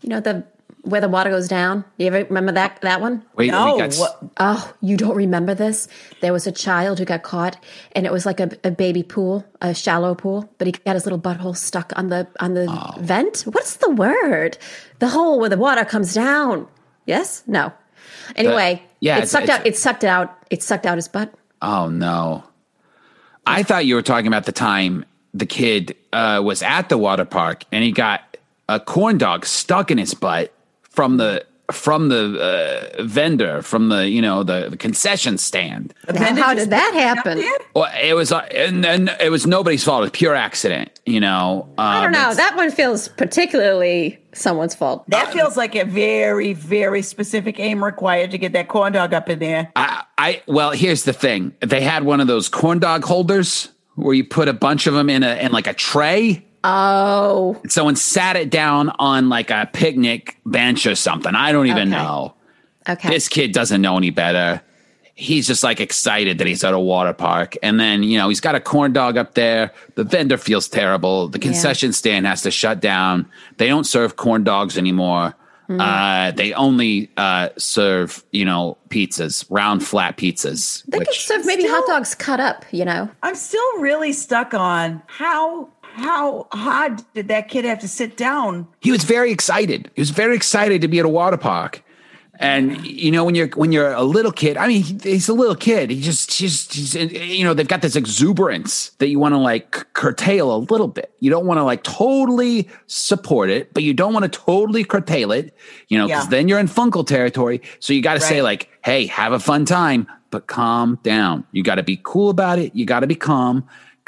you know the where the water goes down. You ever remember that that one? Wait, No, we got s- what- Oh, you don't remember this? There was a child who got caught, and it was like a, a baby pool, a shallow pool, but he got his little butthole stuck on the on the Oh. vent. What's the word? The hole where the water comes down. Yes? No. Anyway, yeah, it sucked it's- out. It sucked it out. It sucked out his butt. Oh no. I thought you were talking about the time the kid uh, was at the water park and he got a corn dog stuck in his butt from the from the uh, vendor from the you know the, the concession stand. Then how did that happen? Well, it was uh, and then it was nobody's fault. It was pure accident. You know. I don't know. That one feels particularly someone's fault. That feels like a very, very specific aim required to get that corn dog up in there. I, I well, here's the thing. They had one of those corn dog holders where you put a bunch of them in a in like a tray. Oh, Someone sat it down on like a picnic bench or something. I don't even Okay. know. okay. This kid doesn't know any better. He's just like excited that he's at a water park. And then, you know, he's got a corn dog up there. The vendor feels terrible. The concession stand has to shut down. They don't serve corn dogs anymore. Mm-hmm. Uh, they only uh, serve, you know, pizzas, round, flat pizzas. they could which serve maybe hot dogs cut up. You know. I'm still really stuck on how how hard did that kid have to sit down? he was very excited. He was very excited to be at a water park. And you know when you're when you're a little kid, I mean he's a little kid. He just just he's, you know they've got this exuberance that you want to like curtail a little bit. You don't want to like totally support it, but you don't want to totally curtail it. You know because Yeah. then you're in Funkle territory. So you got to say like, hey, have a fun time, but calm down. You got to be cool about it. You got to be calm.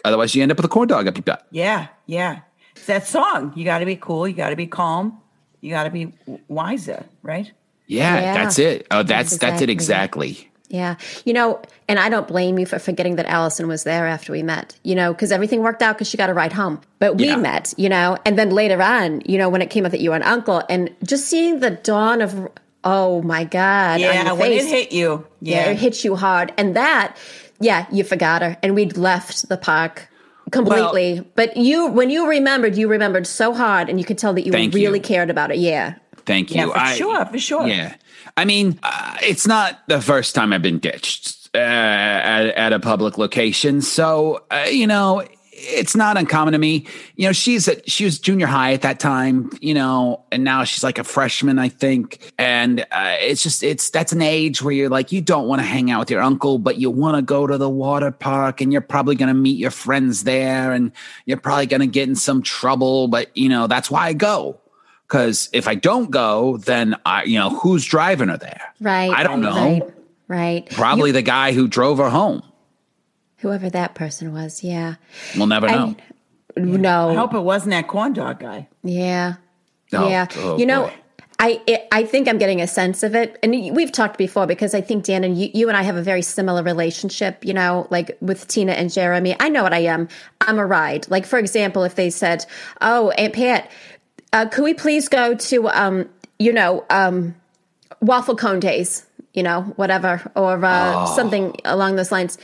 Otherwise, you end up with a corn dog up your butt. Yeah, yeah. It's that song. You got to be cool. You got to be calm. You got to be wiser, right? Yeah, Yeah. that's it. Oh, that's That's that's it exactly exactly. Yeah. You know, and I don't blame you for forgetting that Allison was there after we met, you know, because everything worked out because she got a ride home. But we Yeah. met, you know, and then later on, you know, when it came up that you were an uncle and just seeing the dawn of, oh my God. on Yeah, your when it hit you. Yeah. Yeah. it hit you hard. And that, yeah, you forgot her. And we'd left the park completely. but you, when you remembered, you remembered so hard and you could tell that you Thank you. really cared about it. Yeah. Thank you. Yeah, you. for sure, for sure. Yeah. I mean, uh, it's not the first time I've been ditched uh, at, at a public location. So, uh, you know, it's not uncommon to me. You know, she's at, she was junior high at that time, you know, and now she's like a freshman, I think. And uh, it's just, it's, that's an age where you're like, you don't want to hang out with your uncle, but you want to go to the water park and you're probably going to meet your friends there and you're probably going to get in some trouble. But, you know, that's why I go. Because if I don't go, then I, you know, who's driving her there? Right. I don't know. Right. Right. Probably the guy who drove her home. Whoever that person was. Yeah. We'll never know. No. I hope it wasn't that corn dog guy. Yeah. Oh, yeah. oh, you know, boy. I it, I think I'm getting a sense of it, and we've talked before because I think Dan and you, you and I have a very similar relationship. You know, like with Tina and Jeremy. I know what I am. I'm a ride. Like for example, if they said, "Oh, Aunt Pat, uh, could we please go to um, you know, um, waffle cone days?" You know, whatever, or uh, Oh. something along those lines.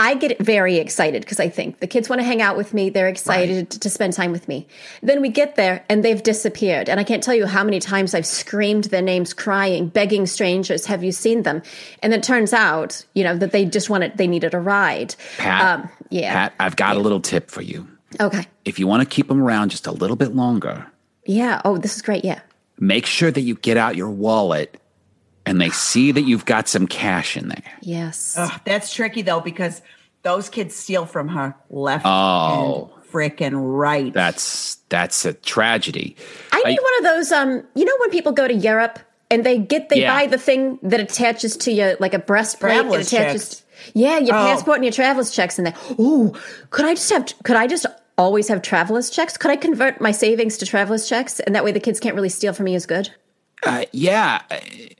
I get very excited because I think the kids want to hang out with me. They're excited to, to spend time with me. Then we get there and they've disappeared. And I can't tell you how many times I've screamed their names, crying, begging strangers, "Have you seen them?" And it turns out, you know, that they just wanted, they needed a ride. Pat, Um, yeah. Pat, I've got a little tip for you. Okay. If you want to keep them around just a little bit longer, Yeah. Oh, this is great. Yeah. make sure that you get out your wallet and they see that you've got some cash in there. Yes. Ugh, that's tricky though because those kids steal from her left Oh. and frickin' right. That's that's a tragedy. I need one of those. Um, you know when people go to Europe and they get they Yeah. buy the thing that attaches to your like a breastplate. It Traveler's attaches. checks. Yeah, your Oh. passport and your traveler's checks in there. Ooh, could I just have? Could I just always have traveler's checks? Could I convert my savings to traveler's checks, and that way the kids can't really steal from me as good? Uh, yeah, uh,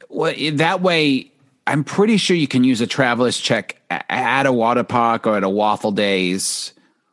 well, that way, I'm pretty sure you can use a traveler's check at a water park or at a waffle days,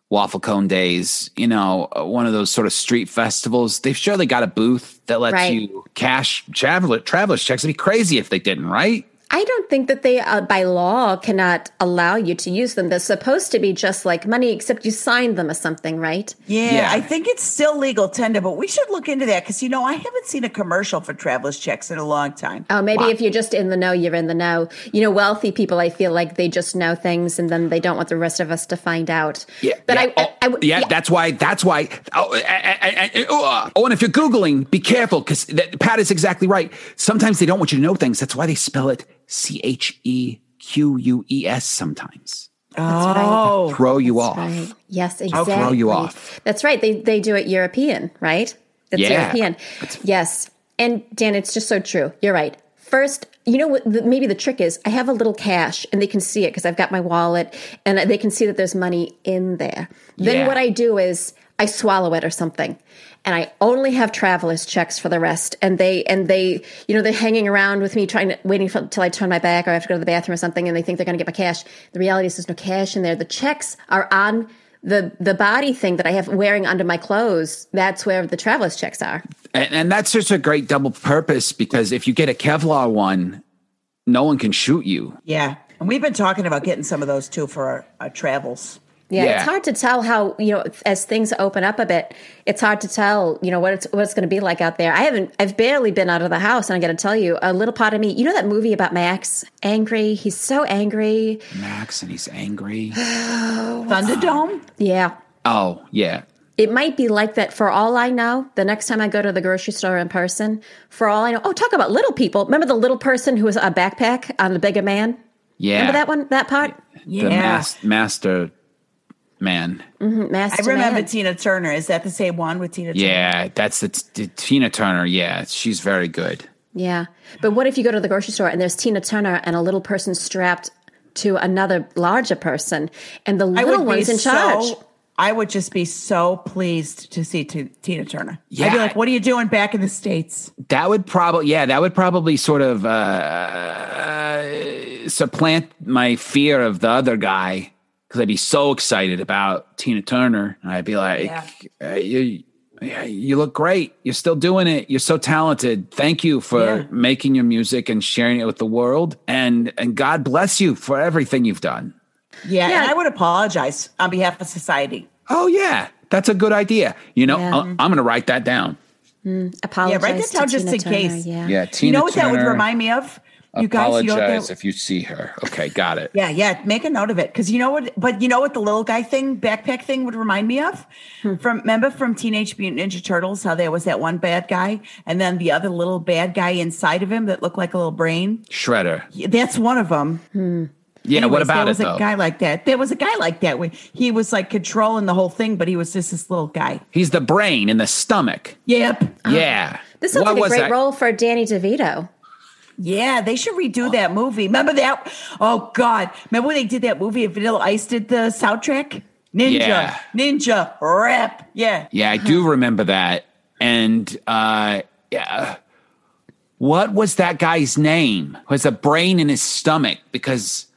waffle cone days. You know, uh, one of those sort of street festivals. They've surely got a booth that lets Right. you cash traveler traveler's checks. It'd be crazy if they didn't, right? I don't think that they, uh, by law, cannot allow you to use them. They're supposed to be just like money, except you signed them or something, right? yeah, Yeah. I think it's still legal tender, but we should look into that because you know I haven't seen a commercial for traveler's checks in a long time. Oh, maybe if you're just in the know, you're in the know. You know, wealthy people, I feel like they just know things and then they don't want the rest of us to find out. Yeah, But yeah. I, oh, I, I, yeah, that's why. That's why. Oh, uh, uh, uh, uh, oh, and if you're googling, be careful because Pat is exactly right. Sometimes they don't want you to know things. That's why they spell it C H E Q U E S. Sometimes oh, throw you off. Right. Yes, I'll exactly. throw you off. That's right. They they do it European, right? It's Yeah. European. Yes. And Dan, it's just so true. You're right. First, you know what? The, maybe the trick is I have a little cash and they can see it because I've got my wallet and they can see that there's money in there. Then Yeah. what I do is I swallow it or something. And I only have travelers checks for the rest. And they, and they, you know, they're hanging around with me trying to, waiting for, until I turn my back or I have to go to the bathroom or something and they think they're going to get my cash. The reality is there's no cash in there. The checks are on the, the body thing that I have wearing under my clothes. That's where the travelers checks are. And, and that's just a great double purpose because if you get a Kevlar one, no one can shoot you. yeah. And we've been talking about getting some of those too for our, our travels. Yeah, Yeah. it's hard to tell how you know as things open up a bit. It's hard to tell you know what it's what it's going to be like out there. I haven't, I've barely been out of the house, and I got to tell you, a little part of me, you know that movie about Max, angry. He's so angry. Max and he's angry. Oh. Thunderdome. Yeah, Oh yeah, It might be like that for all I know. The next time I go to the grocery store in person, for all I know. Oh, talk about little people. Remember the little person who was a backpack on the bigger man? Yeah. Remember that one, that part? The Yeah. mas- master man. Mm, I Master remember Man. Tina Turner. Is that the same one with Tina Turner? Yeah, that's the, t- Tina Turner. Yeah, she's very good. Yeah. But what if you go to the grocery store and there's Tina Turner and a little person strapped to another larger person and the little one's in charge? so. I would just be so pleased to see T- Tina Turner. Yeah. I'd be like, "What are you doing back in the states?" That would probably, yeah, that would probably sort of uh, supplant my fear of the other guy because I'd be so excited about Tina Turner. And I'd be like, Yeah. uh, you, yeah, you look great. You're still doing it. You're so talented. Thank you for Yeah. making your music and sharing it with the world. And and God bless you for everything you've done. Yeah, Yeah. and I would apologize on behalf of society. Oh yeah, that's a good idea. You know, Yeah. I'll- I'm going to write that down. Apologize Yeah, write that down just Tina in Turner, case. Yeah. Yeah, Tina you know what that would remind me of? You guys, you know what apologize if you see her. Okay, got it. Yeah, yeah. Make a note of it because you know what. But you know what the little guy thing, backpack thing, would remind me of. Hmm. From remember from Teenage Mutant Ninja Turtles, how there was that one bad guy, and then the other little bad guy inside of him that looked like a little brain. Shredder. Yeah, That's one of them. Yeah, what Anyways, about there it was though? a guy like that. There was a guy like that. Where he was like controlling the whole thing, but he was just this little guy. He's the brain in the stomach. Yep. Yeah. This sounds What like a great that? role for Danny DeVito. Yeah, they should redo that movie. Remember that? Oh God! Remember when they did that movie? and Vanilla Ice did the soundtrack. Ninja, Yeah. ninja, rap. Yeah, Yeah, I do remember that. And uh yeah. What was that guy's name? Was a brain in his stomach because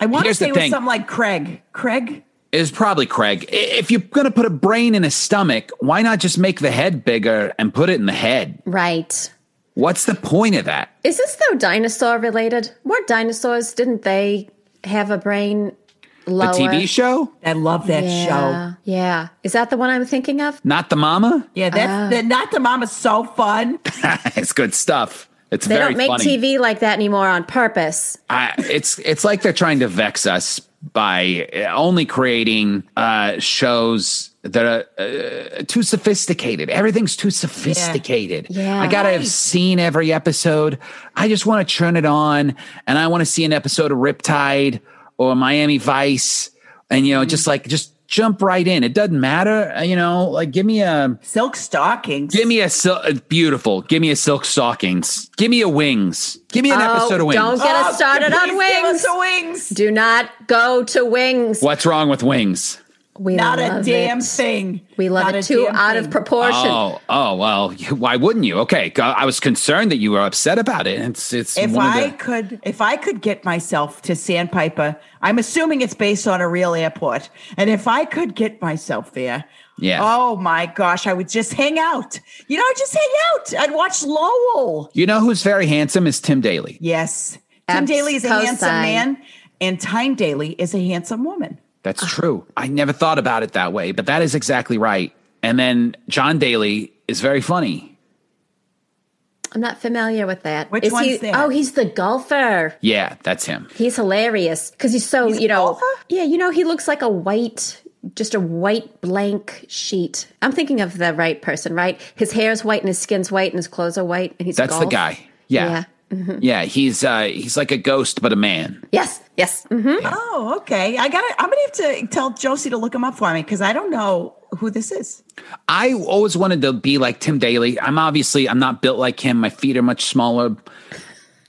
I want to say it was something like Craig. Craig. it was probably Craig. If you're going to put a brain in a stomach, why not just make the head bigger and put it in the head? Right. What's the point of that? Is this though dinosaur related? Weren't dinosaurs? Didn't they have a brain The lower? TV show? I love that yeah. show. Yeah. Is that the one I'm thinking of? Not the mama? Yeah, that's Ah. the, not the mom is so fun. it's good stuff. It's They very don't make funny. TV like that anymore on purpose. I, it's it's like they're trying to vex us by only creating uh, shows that are uh, too sophisticated. Everything's too sophisticated. Yeah. I gotta have seen every episode. I just want to turn it on, and I want to see an episode of Riptide or Miami Vice, and you know, just like just jump right in. It doesn't matter, uh, you know. Like give me a Silk stockings. give me a sil- uh, beautiful. Give me a silk stockings. Give me a wings. Give me an Oh, episode of wings. don't get us started on please give wings. us the wings. Do not go to wings. What's wrong with wings? We Not a damn it. thing. We love Not it too damn out of proportion. Oh, oh well. you- Why wouldn't you? Okay, I was concerned that you were upset about it. It's it's If one of I the- could, if I could get myself to Sandpiper, I'm assuming it's based on a real airport, and if I could get myself there, Yeah. oh my gosh, I would just hang out. You know, I'd just hang out. I'd watch Lowell. you know who's very handsome is Tim Daly. Yes, Tim Abs- Daly is a handsome man, and Tyne Daly is a handsome woman. That's true. I never thought about it that way, but that is exactly right. And then John Daly is very funny. I'm not familiar with that. Which Is one's he? that? Oh, he's the golfer. Yeah, that's him. He's hilarious because he's so He's you know. golfer? Yeah, you know he looks like a white, just a white blank sheet. I'm thinking of the right person, right? His hair is white and his skin's white and his clothes are white and he's That's the golf. guy. Yeah. Yeah, he's uh he's like a ghost but a man. Yes, yes. hmm Oh, okay. I got to I'm gonna have to tell Josie to look him up for me because I don't know who this is. I always wanted to be like Tim Daly. I'm obviously I'm not built like him. My feet are much smaller.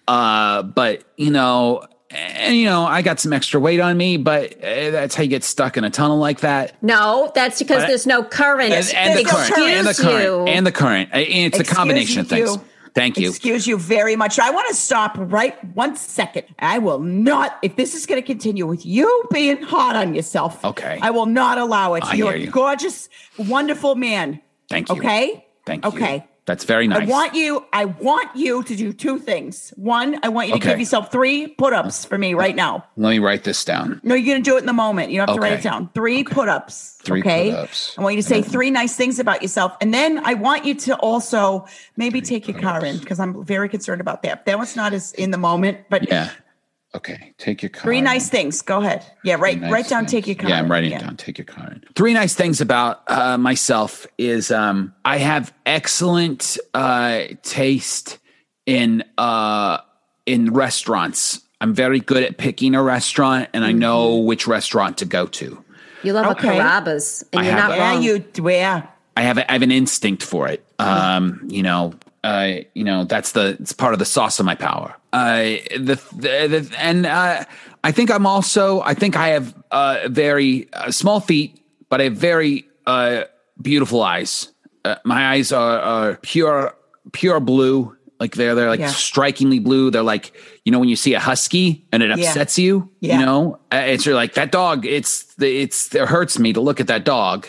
Uh, but you know, and you know, I got some extra weight on me. But uh, that's how you get stuck in a tunnel like that. No, that's because But- there's no current. And, and the current, and the current, and the current. Uh, It's a Excuse combination of things. Thank you. Excuse you very much. I want to stop right one second. I will not, if this is going to continue with you being hot on yourself. Okay. I will not allow it. I You're a you. gorgeous, wonderful man. Thank you. Okay. Thank you. Okay. That's very nice. I want you, I want you to do two things. One, I want you to Okay. give yourself three put ups for me right now. Let me write this down. No, you're to do it in the moment. You don't have to write it down. Three put ups. Three okay. put-ups. I want you to say three nice things about yourself. And then I want you to also maybe take your car in because I'm very concerned about that. That one's not as in the moment, but Yeah. Okay, take your card. Three nice things. Go ahead. Yeah, write Nice write down. things. Take your card. Yeah, I'm writing it down. Take your card. Three nice things about uh, myself is um, I have excellent uh, taste in uh, in restaurants. I'm very good at picking a restaurant, and I know Mm-hmm. which restaurant to go to. You love Okay. a Carrabba's, and I you're have not a- Yeah, wrong. you. Yeah. I have a, I have an instinct for it. Um, you know, uh, you know that's the it's part of the sauce of my power. Uh, the, the, the and uh, I think I'm also I think I have uh, very uh, small feet, but I have very uh, beautiful eyes. Uh, my eyes are, are pure pure blue. Like they're they're like Yeah. strikingly blue. They're like you know when you see a husky and it Yeah. upsets you. Yeah. You know, uh, it's you're like that dog. It's the it's it hurts me to look at that dog.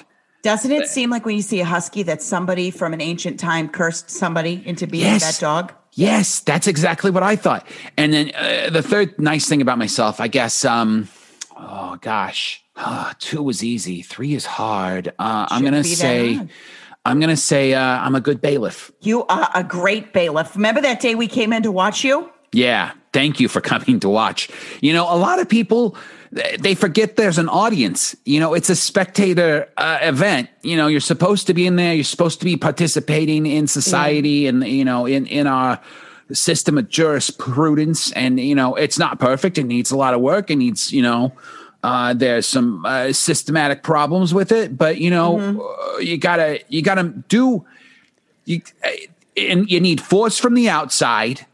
Doesn't it seem like when you see a husky that somebody from an ancient time cursed somebody into being Yes. that dog? Yes, that's exactly what I thought. And then uh, the third nice thing about myself, I guess, um, oh gosh, Ah, two was easy, three is hard. Uh, I'm gonna say. I'm gonna say, uh, I'm a good bailiff. You are a great bailiff. Remember that day we came in to watch you? Yeah, thank you for coming to watch. You know, a lot of people they forget there's an audience. You know, it's a spectator uh, event. You know, you're supposed to be in there. You're supposed to be participating in society and you know in in our system of jurisprudence. And you know, it's not perfect. It needs a lot of work. It needs you know. Uh, there's some uh, systematic problems with it, but you know, uh, you gotta you gotta do you uh, and you need force from the outside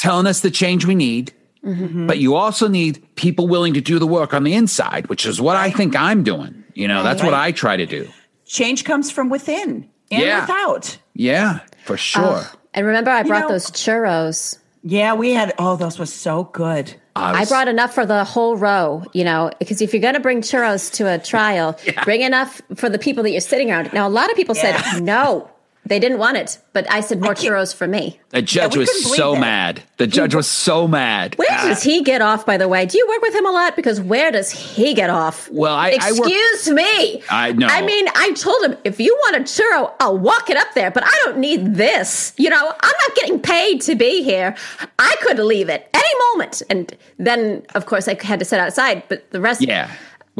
telling us the change we need. Mm-hmm. But you also need people willing to do the work on the inside, which is what I think I'm doing. You know, that's what I try to do. Change comes from within and Yeah. without. Yeah, for sure. and remember, I brought know- those churros. Yeah, we had. Oh, those were so good. I was- brought enough for the whole row, you know, because if you're going to bring churros to a trial, bring enough for the people that you're sitting around. Now, a lot of people Yeah. said no, they didn't want it, but I said more can't- churros for me. the judge we was so that. mad. The judge was so mad. Where Ah, does he get off, by the way? Do you work with him a lot? Because where does he get off? Well, I- I work- Excuse me. I know. I mean, I told him, if you want a churro, I'll walk it up there, but I don't need this. You know, I'm not getting paid to be here. I could leave it any moment. And then, of course, I had to sit outside, but the rest. yeah.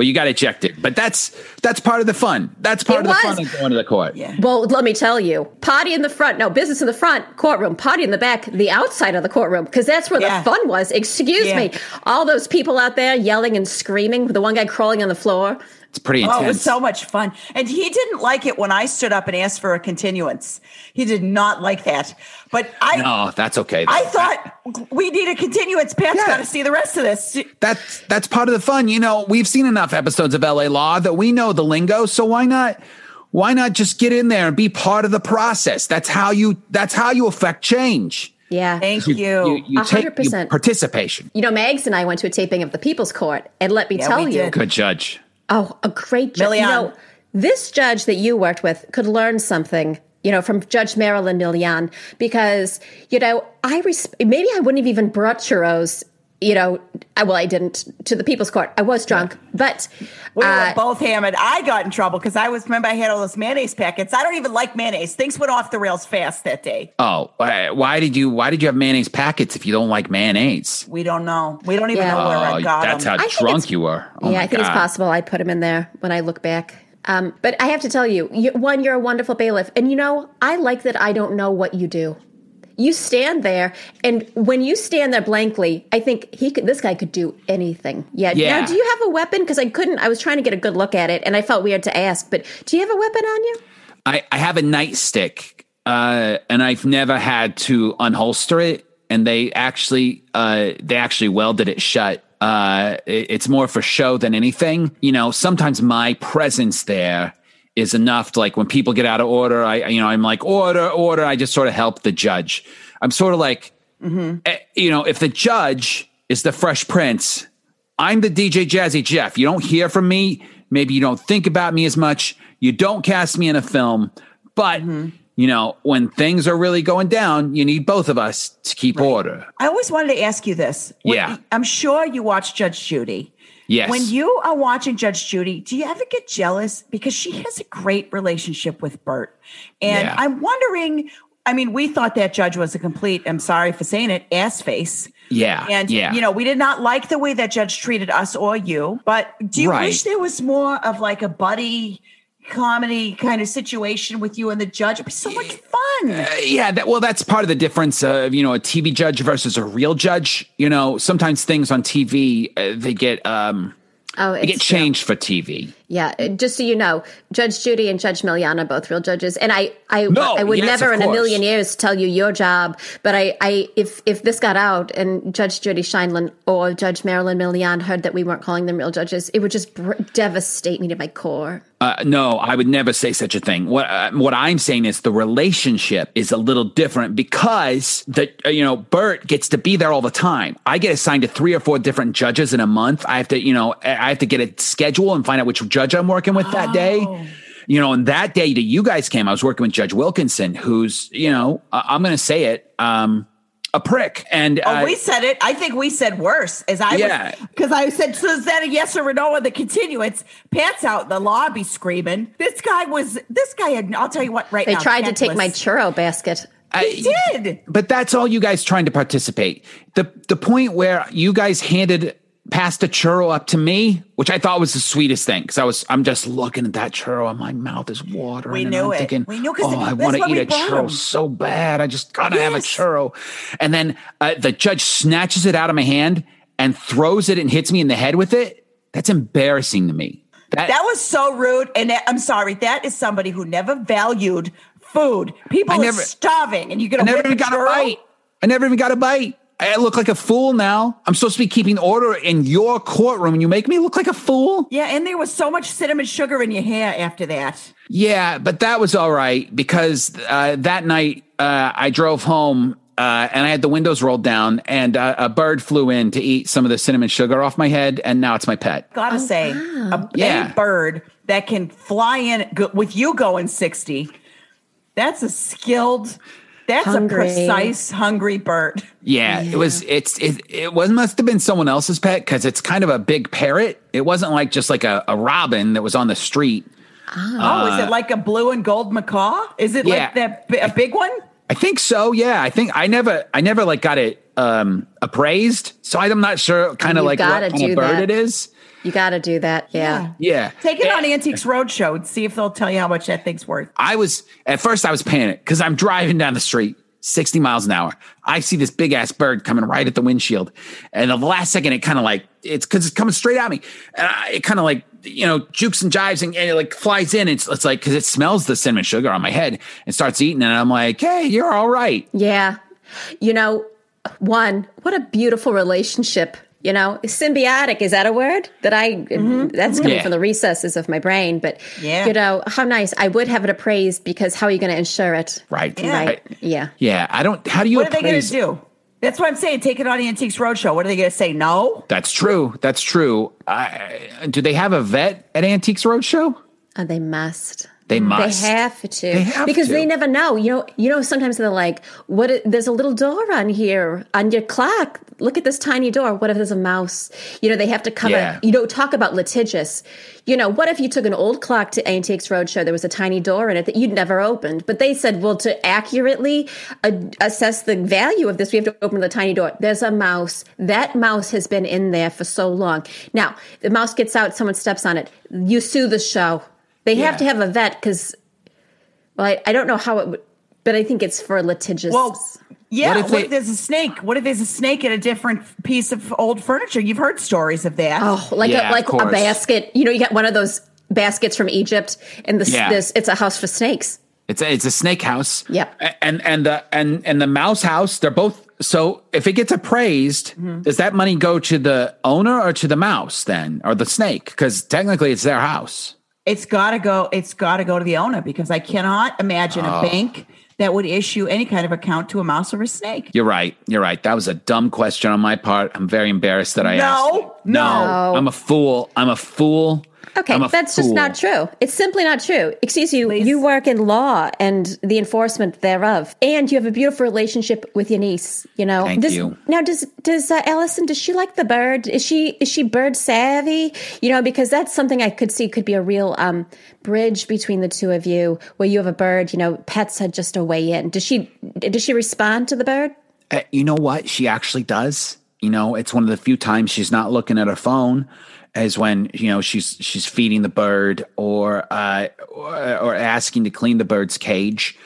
Well, you got ejected, but that's that's part of the fun. That's part It of the fun of going to the court. Yeah. Well, let me tell you, potty in the front, no, business in the front, courtroom, potty in the back, the outside of the courtroom, because that's where Yeah. the fun was. Excuse Yeah. me. All those people out there yelling and screaming, the one guy crawling on the floor. It's pretty intense. Oh, it was so much fun. And he didn't like it when I stood up and asked for a continuance. He did not like that. But I no, that's okay. though. I thought we need a continuance. Pat's Yeah. got to see the rest of this. that's that's part of the fun. You know, we've seen enough episodes of LA Law that we know the lingo. So why not why not just get in there and be part of the process? That's how you that's how you affect change. Yeah. Thank you. You, you A take hundred you- percent. participation. You know, Mags and I went to a taping of the People's Court, and let me Yeah, tell you. Good judge. Oh, a great judge. You know, this judge that you worked with could learn something, you know, from Judge Marilyn Milian, because, you know, I res- maybe I wouldn't have even brought churros. You know, I, well, I didn't to the People's Court. I was drunk, but We uh, were both hammered. I got in trouble because I was remember I had all those mayonnaise packets. I don't even like mayonnaise. Things went off the rails fast that day. Oh, why, why did you why did you have mayonnaise packets if you don't like mayonnaise? We don't know. We don't even Yeah. know where Oh, I got that's them. how I drunk you were. Oh yeah, I think it's possible I put him in there when I look back. Um, but I have to tell you, you, one, you're a wonderful bailiff, and you know, I like that I don't know what you do. You stand there, and when you stand there blankly, I think he could. This guy could do anything. Yeah. Yeah. Now, do you have a weapon? Because I couldn't. I was trying to get a good look at it, and I felt weird to ask. But do you have a weapon on you? I, I have a nightstick, uh, and I've never had to unholster it. And they actually, uh, they actually welded it shut. Uh, it- it's more for show than anything. You know, sometimes my presence there is enough. To, like when people get out of order, I, you know, I'm like order, order. I just sort of help the judge. I'm sort of like, eh, you know, if the judge is the Fresh Prince, I'm the DJ Jazzy Jeff. You don't hear from me. Maybe you don't think about me as much. You don't cast me in a film. But, you know, when things are really going down, you need both of us to keep order. I always wanted to ask you this. When- Yeah. I'm sure you watch Judge Judy. Yes. When you are watching Judge Judy, do you ever get jealous? Because she has a great relationship with Bert. And Yeah. I'm wondering I mean, we thought that judge was a complete, I'm sorry for saying it, ass face. Yeah. And, yeah. you know, we did not like the way that judge treated us or you. But do you Right. wish there was more of like a buddy comedy kind of situation with you and the judge? It'd be so much fun. Uh, yeah, that, well, that's part of the difference of you know a TV judge versus a real judge. You know, sometimes things on TV uh, they get um Oh, they get it's true. changed for TV. Yeah, uh, just so you know, Judge Judy and Judge Miliana are both real judges, and I, I, No, I would yes, never in a million years tell you your job. But I, I, if if this got out and Judge Judy Sheindlin or Judge Marilyn Milian heard that we weren't calling them real judges, it would just br- devastate me to my core. Uh, no, I would never say such a thing. What uh, what I'm saying is the relationship is a little different because the uh, you know Bert gets to be there all the time. I get assigned to three or four different judges in a month. I have to you know I have to get a schedule and find out which judge I'm working with that day. You know, and that day that you guys came, I was working with Judge Wilkinson, who's you know I- I'm going to say it, um, a prick. And Oh, uh, we said it. I think we said worse. As I Yeah. because I said, so is that a yes or a no on the continuance? Pants out in the lobby screaming. This guy was. This guy had. I'll tell you what. Right They now, tried to take my churro basket. He did. but that's all you guys trying to participate. The the point where you guys handed passed a churro up to me, which I thought was the sweetest thing, because I was I'm just looking at that churro and my mouth is watering. We and knew I'm it. Thinking, We knew oh, I want to eat a churro churro 'em." so bad. I just gotta have a churro. And then uh, the judge snatches it out of my hand and throws it and hits me in the head with it. That's embarrassing to me. That, That was so rude. And that, I'm sorry. That is somebody who never valued food. People I are starving, and you're gonna I never even got a bite. I never even got a bite. I look like a fool now. I'm supposed to be keeping order in your courtroom, and you make me look like a fool. Yeah, and there was so much cinnamon sugar in your hair after that. Yeah, but that was all right because uh, that night uh, I drove home uh, and I had the windows rolled down, and uh, a bird flew in to eat some of the cinnamon sugar off my head, and now it's my pet. Gotta say, a, Yeah. bird that can fly in with you going 60, that's a skilled, that's Hungry. a precise, hungry bird. Yeah, it was. It's it. It was must have been someone else's pet because it's kind of a big parrot. It wasn't like just like a, a robin that was on the street. oh, is it like a blue and gold macaw? Is it Uh, yeah. like that a big one? I think so. Yeah, I think I never, I never like got it um appraised, so I'm not sure kind of like what kind of bird that. it is. You got to do that. Yeah. Yeah, Take it Yeah. on Antiques Roadshow and see if they'll tell you how much that thing's worth. I was at first I was panicked because I'm driving down the street 60 miles an hour. I see this big ass bird coming right at the windshield, and the last second it kind of like it's because it's coming straight at me, and I, it kind of like you know jukes and jives and, and it like flies in. It's it's like because it smells the cinnamon sugar on my head and starts eating, and I'm like, hey, you're all right. Yeah. You know, one, what a beautiful relationship. You know, symbiotic, is that a word? That I, mm-hmm. that's coming Yeah. from the recesses of my brain. But, Yeah. you know, how nice. I would have it appraised because how are you going to insure it? Right. Yeah. Right. Yeah. Yeah. I don't. How do you? What are they going to do? That's what I'm saying. Take it on Antiques Roadshow. What are they going to say? No? That's true. That's true. I, do they have a vet at Antiques Roadshow? Oh, they must. They must. They have to They have because to. they never know. You know. You know. Sometimes they're like, "What? There's a little door on here on your clock. Look at this tiny door. What if there's a mouse? You know. They have to cover. Yeah. You know. Talk about litigious. You know. What if you took an old clock to Antiques Roadshow? There was a tiny door in it that you'd never opened, but they said, "Well, to accurately uh, assess the value of this, we have to open the tiny door. There's a mouse. That mouse has been in there for so long. Now the mouse gets out. Someone steps on it. You sue the show." They have to have a vet because well, I, I don't know how it would, but I think it's for litigious. Well, yeah. What What if if, there's a snake? What if there's a snake in a different piece of old furniture? You've heard stories of that. oh, like Yeah, a, like a basket. You know, you get one of those baskets from Egypt, and this Yeah. this it's a house for snakes. It's a, it's a snake house. Yep. And and the and and the mouse house. They're both. So if it gets appraised, Mm-hmm. does that money go to the owner or to the mouse then, or the snake? Because technically, it's their house. It's got to go. It's got to go to the owner because I cannot imagine Oh. a bank that would issue any kind of account to a mouse or a snake. You're right. You're right. That was a dumb question on my part. I'm very embarrassed that I asked. No, no. No. I'm a fool. I'm a fool. Okay, I'm a that's just not true. It's simply not true. Excuse you, you work in law and the enforcement thereof, and you have a beautiful relationship with your niece. You know, Thank does, you. Now, does does uh, Allison? Does she like the bird? Is she is she bird savvy? You know, because that's something I could see could be a real um, bridge between the two of you, where you have a bird. You know, pets had just a way in. Does she does she respond to the bird? Uh, you know what? She actually does. You know, it's one of the few times she's not looking at her phone, as when you know she's she's feeding the bird or uh, or, or asking to clean the bird's cage.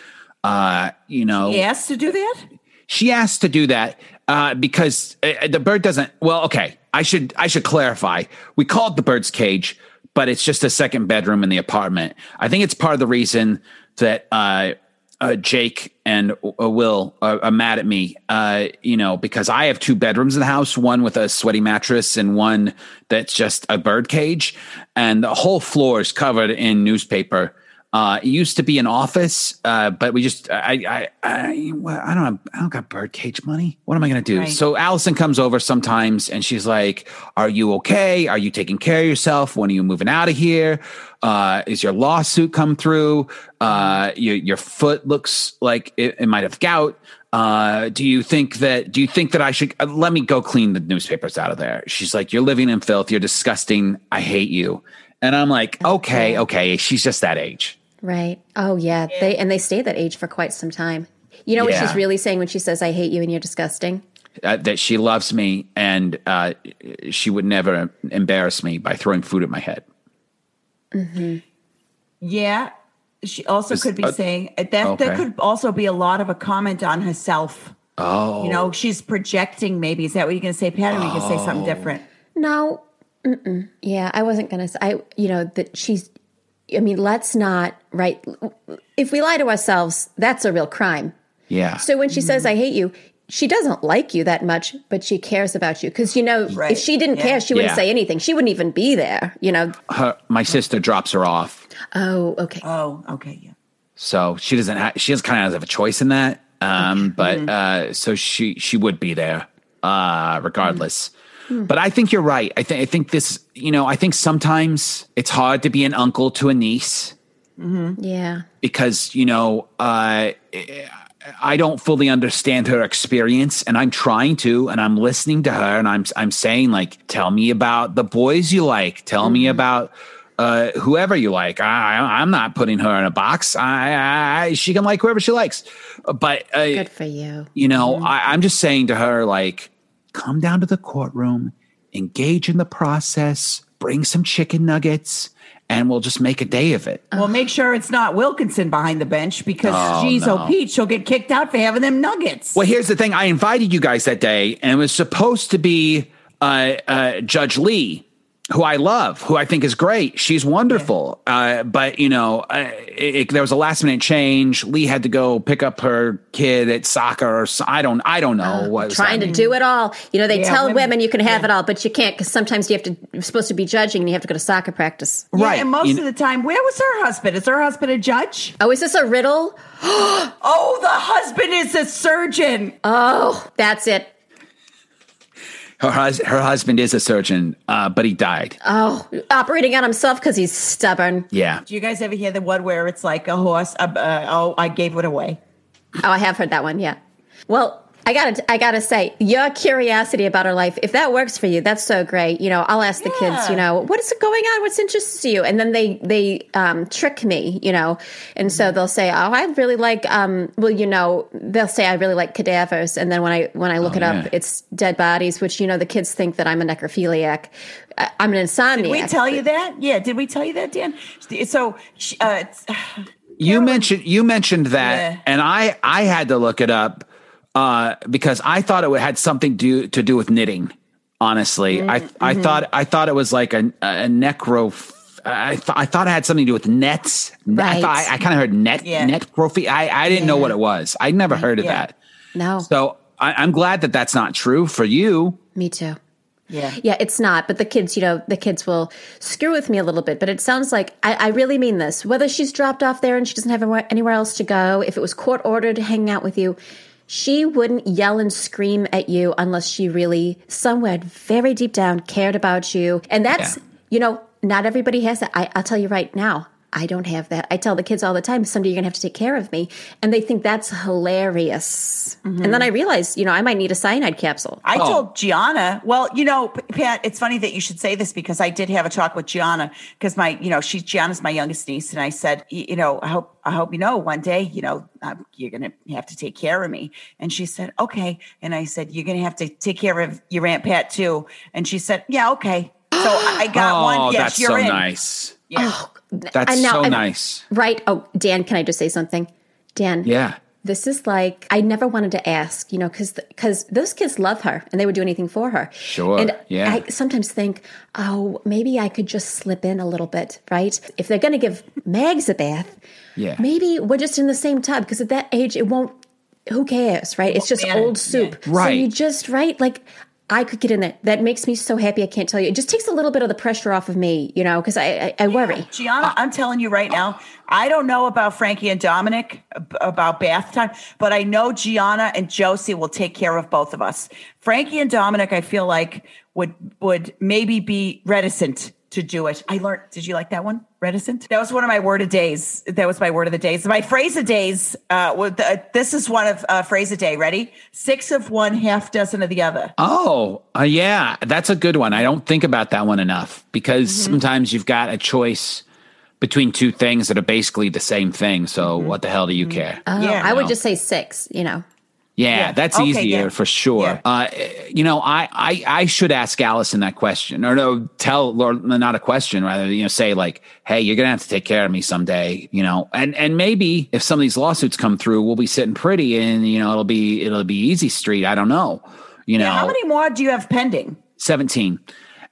Uh, you know, He asked to do that? she asked to do that uh, because uh, the bird doesn't. Well, okay, I should I should clarify. We called the bird's cage, but it's just a second bedroom in the apartment. I think it's part of the reason that uh, uh, Jake and uh, Will are, are mad at me. Uh, you know, because I have two bedrooms in the house, one with a sweaty mattress and one that's just a bird cage, and the whole floor is covered in newspaper. Uh, it used to be an office, uh, but we just I I I, well, I don't have, I don't got birdcage money. What am I going to do? Right. So Allison comes over sometimes, and she's like, "Are you okay? Are you taking care of yourself? When are you moving out of here? Uh, is your lawsuit come through? Uh, your your foot looks like it, it might have gout." Uh, do you think that do you think that I should uh, let me go clean the newspapers out of there? She's like, You're living in filth, you're disgusting, I hate you. And I'm like, okay, okay, she's just that age. Right. Oh yeah. They and they stay that age for quite some time. You know what she's really saying when she says "I hate you" and you're disgusting. uh, that she loves me and uh, she would never embarrass me by throwing food at my head. Hmm. Yeah. She also Is- could be uh, saying that okay. that could also be a lot of a comment on herself. Oh, You know, she's projecting maybe. Is that what you're going to say, Pat? Or are you going to say Oh. something different? No. Mm-mm. Yeah, I wasn't gonna say. I you know that she's. I mean, let's not right. If we lie to ourselves, that's a real crime. yeah. So when she says "I hate you," she doesn't like you that much, but she cares about you because you know Right. if she didn't Yeah. care, she wouldn't Yeah. say anything. She wouldn't even be there. You know. Her, my sister drops her off, Oh, okay. Oh, okay. Yeah. so she doesn't. Ha- she doesn't kind of have a choice in that. Um, but Mm-hmm. uh, so she she would be there, uh, regardless. Hmm. But I think you're right. I think I think this. You know, I think sometimes it's hard to be an uncle to a niece. Yeah. because you know uh, I don't fully understand her experience, and I'm trying to, and I'm listening to her, and I'm I'm saying like, tell me about the boys you like, tell me about uh, whoever you like. I, I I'm not putting her in a box. I, I, I she can like whoever she likes, but uh, Good for you. you know, I, I'm just saying to her, like, come down to the courtroom, engage in the process, bring some chicken nuggets, and we'll just make a day of it. Well, make sure it's not Wilkinson behind the bench because Oh, she's no. oh Pete, she'll get kicked out for having them nuggets. Well, here's the thing. I invited you guys that day, and it was supposed to be uh, uh, Judge Lee, who I love, who I think is great. She's wonderful. Uh, but, you know, uh, it, it- there was a last minute change. Lee had to go pick up her kid at soccer or so, I don't, I don't know what was Trying to happening. do it all. You know, they Yeah, tell women- women, you can have it all, but you can't because sometimes you have to. You're supposed to be judging, and you have to go to soccer practice. Yeah, right. and most You of the time, where was her husband? Is her husband a judge? Oh, is this a riddle? Oh, the husband is a surgeon. Oh, that's it. Her, hus- her husband is a surgeon, uh, but he died. Oh, operating on himself because he's stubborn. yeah. Do you guys ever hear the one where it's like a horse? Uh, uh, oh, I gave it away. Oh, I have heard that one. Yeah. Well, I gotta, I gotta say, your curiosity about her life, if that works for you, that's so great. You know, I'll ask the kids, you know, what is going on? What's interests you? And then they, they um, trick me, you know, and so they'll say, oh, I really like, um, well, you know, they'll say I really like cadavers, and then when I when I look Oh, it up, it's dead bodies, which you know the kids think that I'm a necrophiliac. I- I'm an insomniac. Did we tell you that? Yeah, did we tell you that, Dan? So, uh, it's- You mentioned you mentioned that, Yeah. and I I had to look it up uh, because I thought it had something to to do with knitting. Honestly, I I thought I thought it was like a a necro. I th- I thought it had something to do with nets. I Right. thought I, I kind of heard net Yeah. necrophy. I I didn't know what it was. I'd never heard of Yeah. that. No, So I, I'm glad that that's not true for you. me too. yeah. Yeah, it's not. But the kids, you know, the kids will screw with me a little bit. But it sounds like I, I really mean this. Whether she's dropped off there and she doesn't have anywhere, anywhere else to go, if it was court ordered to hang out with you, she wouldn't yell and scream at you unless she really, somewhere very deep down, cared about you. And that's, Yeah. you know, not everybody has that. I, I'll tell you right now, I don't have that. I tell the kids all the time, someday you're going to have to take care of me. And they think that's hilarious. And then I realize, you know, I might need a cyanide capsule. I Oh. told Gianna, well, you know, Pat, it's funny that you should say this because I did have a talk with Gianna because my, you know, she's Gianna's my youngest niece. And I said, you know, I hope, I hope you know one day, you know, um, you're going to have to take care of me. And she said, okay. And I said, you're going to have to take care of your Aunt Pat too. And she said, yeah, okay. So I I got oh, one. Yes, that's you're so in. nice. Yeah. Oh, That's And now so I'm- nice. Right. Oh, Dan, can I just say something? Dan. Yeah. This is like I never wanted to ask, you know, because because those kids love her and they would do anything for her. Sure, And yeah. I sometimes think, oh, maybe I could just slip in a little bit, right? If they're going to give Mags a bath, Yeah. maybe we're just in the same tub because at that age it won't. Who cares, right? It's just old soup. yeah. So Right. you just right like. I could get in there. That makes me so happy. I can't tell you. It just takes a little bit of the pressure off of me, you know, because I, I, I worry. Gianna, I'm telling you right now, I don't know about Frankie and Dominic about bath time, but I know Gianna and Josie will take care of both of us. Frankie and Dominic, I feel like would would maybe be reticent to do it. I learned. Did you like that one? Reticent. That was one of my word of days. That was my word of the days. My phrase of days. Uh, with the, this is one of uh, phrase a day. Ready? Six of one, half dozen of the other. Oh, uh, yeah, that's a good one. I don't think about that one enough because Mm-hmm. sometimes you've got a choice between two things that are basically the same thing. So what the hell do you care? Oh, Yeah. I would just say six, you know. Yeah, yeah. that's Okay, easier yeah. for sure. Yeah. Uh, you know, I, I I should ask Allison that question, or no, tell or not a question, rather. You know, say like, "Hey, you're gonna have to take care of me someday." You know, and and maybe if some of these lawsuits come through, we'll be sitting pretty, and you know, it'll be it'll be easy street. I don't know. You know, Now, how many more do you have pending? 17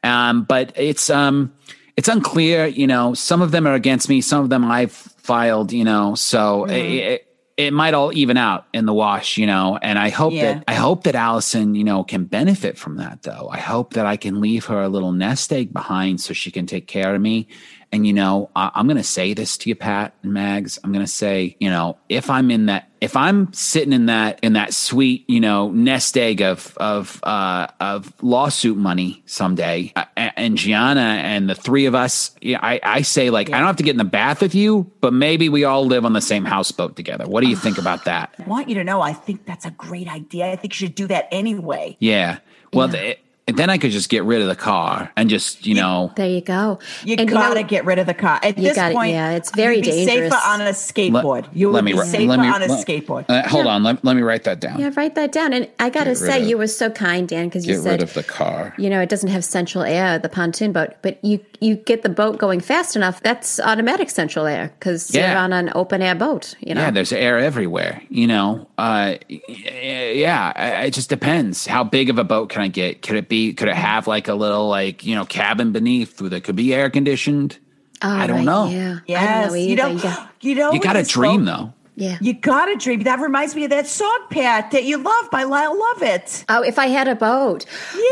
um but it's um it's unclear you know some of them are against me some of them i've filed you know so Mm-hmm. it, it it might all even out in the wash you know and i hope Yeah. that i hope that allison you know can benefit from that though i hope that i can leave her a little nest egg behind so she can take care of me and you know I, i'm going to say this to you pat and mags. I'm going to say you know if i'm in that if i'm sitting in that in that sweet you know nest egg of of uh of lawsuit money someday uh, and gianna and the three of us yeah, i i say like i don't have to get in the bath with you but maybe we all live on the same houseboat together. What do you think about that? I want you to know I think that's a great idea. I think you should do that anyway. yeah. Well th- then i could just get rid of the car and just you know There you go. You And gotta know- get rid of the car. At You this gotta- point, yeah, it's very you'd be dangerous. safer on a skateboard. you would be ri- safer on a let- skateboard. uh, hold on let, let me write that down Yeah, write that down. And I got to say, of- you were so kind, Dan, because you get said, rid of the car you know, it doesn't have central air, the pontoon boat, but you you get the boat going fast enough. That's automatic central air because Yeah. you're on an open air boat. You know, Yeah, there's air everywhere. You know, uh, yeah, it just depends. How big of a boat can I get? Could it be? Could it have like a little like you know cabin beneath that could be air conditioned? Oh, I don't right, know. Yeah, I don't Yes, know you either. know, Yeah. you know, You got to dream boat- though. yeah. You got to dream. That reminds me of that song, Pat, that you love by Lyle Lovett. Oh, if I had a boat.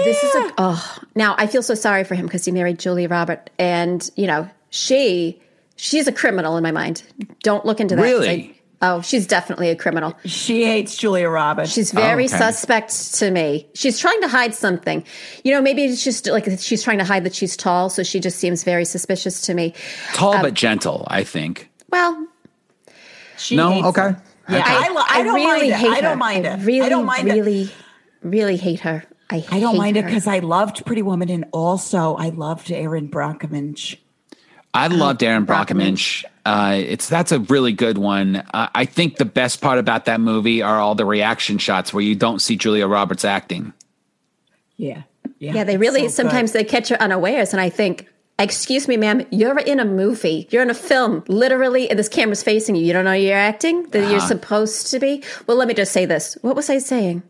This is Yeah. a oh. Now I feel so sorry for him because he married Julia Robert, and you know she she's a criminal in my mind. Don't look into that. Really? I- oh, she's definitely a criminal. She hates Julia Roberts. She's very okay. suspect to me. She's trying to hide something. You know, maybe it's just like she's trying to hide that she's tall, so she just seems very suspicious to me. Tall Um, but gentle, I think. Well, She No? hates Okay. her. Yeah, I, lo- I, don't really mind it. hate I don't her. mind I it. really, I don't mind it. really, really hate her. I, I don't hate mind it because I loved Pretty Woman and also I loved Erin Brockovich. I loved Erin Brockovich. Brockovich. Uh, it's that's a really good one. Uh, I think the best part about that movie are all the reaction shots where you don't see Julia Roberts acting. Yeah. Yeah, they really so good. sometimes they catch her unawares, and I think, excuse me, ma'am, you're in a movie, you're in a film, literally, and this camera's facing you. You don't know you're acting that Uh-huh. you're supposed to be. Well, let me just say this. What was I saying?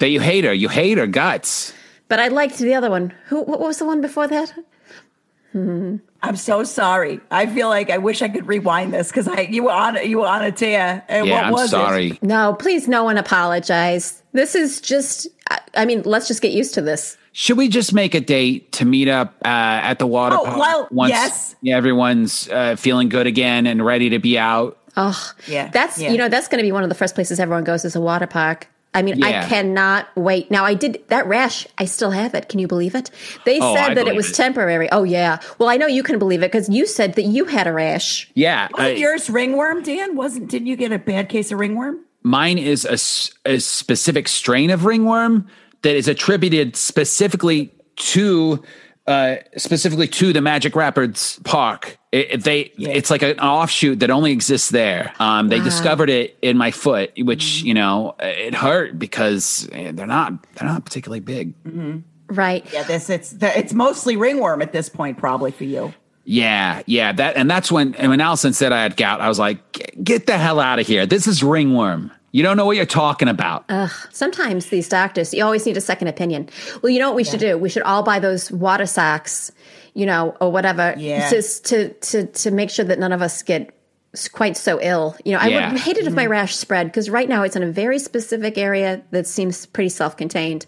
That you hate her. You hate her guts. But I liked the other one. Who? What was the one before that? I'm so sorry. I feel like I wish I could rewind this because I you were on you were on a tear. And Yeah, what I'm was sorry. It? No, please, no one apologize. This is just. I, I mean, let's just get used to this. Should we just make a date to meet up uh, at the water Oh, park well, once yes. yeah, everyone's uh, feeling good again and ready to be out? Oh, Yeah, That's yeah. you know that's going to be one of the first places everyone goes is a water park. I mean, Yeah. I cannot wait. Now, I did that rash. I still have it. Can you believe it? They Oh, said I that it was it. temporary. Oh yeah. Well, I know you can believe it because you said that you had a rash. Yeah, Wasn't I- yours ringworm, Dan? Wasn't? Didn't you get a bad case of ringworm? mine is a specific strain of ringworm that is attributed specifically to uh, specifically to the Magic Rapids Park. It, it- they it's like an offshoot that only exists there. Um, they discovered it in my foot, which you know it hurt because eh, they're not they're not particularly big. Right. Yeah, this it's it's mostly ringworm at this point, probably for you. Yeah, yeah, that and that's when and when Allison said I had gout, I was like, "Get- get the hell out of here. This is ringworm. You don't know what you're talking about. Ugh, Sometimes these doctors, you always need a second opinion. Well, you know what we should do? We should all buy those water socks, you know, or whatever, Yeah. just to to to make sure that none of us get quite so ill. You know, I Yeah. would hate it if my rash spread because right now it's in a very specific area that seems pretty self-contained.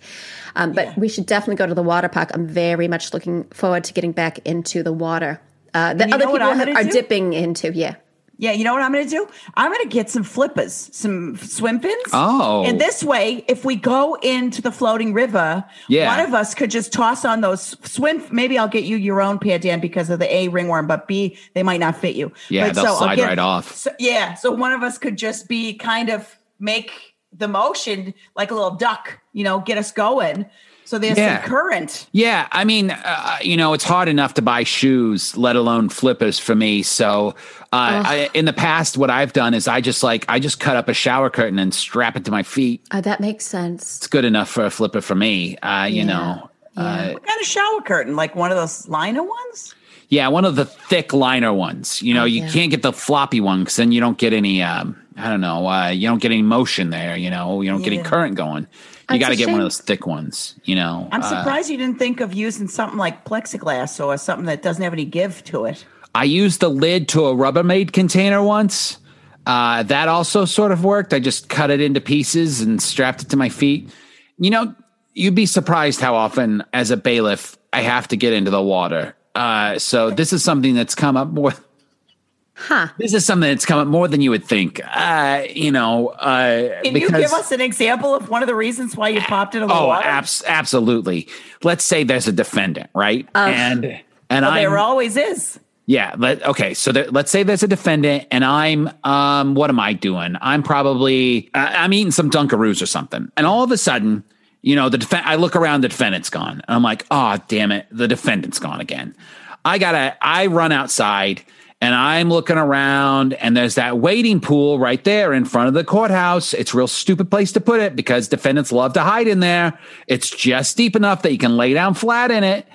Um, but we should definitely go to the water park. I'm very much looking forward to getting back into the water. Uh, that other people I'm have, gonna are do? dipping into. Yeah. Yeah, you know what I'm going to do? I'm going to get some flippers, some swim fins. Oh. And this way, if we go into the floating river, Yeah. one of us could just toss on those swim. Maybe I'll get you your own pair, Dan, because of the A ringworm, but B, they might not fit you. Yeah, But they'll I'll slide get- right off. So, yeah. So one of us could just be kind of make the motion like a little duck, you know, get us going. So there's Yeah. current. Yeah, I mean, uh, you know, it's hard enough to buy shoes, let alone flippers for me. So, uh, I, in the past, what I've done is I just like I just cut up a shower curtain and strap it to my feet. Uh, that makes sense. It's good enough for a flipper for me. Uh, you Yeah. know, uh, What kind of shower curtain? Like one of those liner ones? yeah, one of the thick liner ones. You know, you yeah. can't get the floppy one because then you don't get any. Um, I don't know. Uh, you don't get any motion there. You know, you don't get any current going. You got to get one of those thick ones. You know, I'm Uh, surprised you didn't think of using something like plexiglass or something that doesn't have any give to it. I used the lid to a Rubbermaid container once. Uh, that also sort of worked. I just cut it into pieces and strapped it to my feet. You know, you'd be surprised how often, as a bailiff, I have to get into the water. Uh, so this is something that's come up more. Huh. This is something that's come up more than you would think. Uh, you know, uh, Can you give us an example of one of the reasons why you popped into the oh, abs- absolutely. Let's say there's a defendant, right? and and Well, I'm, there always is. Yeah. Let, okay. So there, let's say there's a defendant, and I'm, um, what am I doing? I'm probably, uh, I'm eating some Dunkaroos or something, and all of a sudden, you know, the defend. I look around, the defendant's gone, and I'm like, oh, damn it, the defendant's gone again. I gotta. I run outside. And I'm looking around, and there's that waiting pool right there in front of the courthouse. It's a real stupid place to put it because defendants love to hide in there. It's just deep enough that you can lay down flat in it.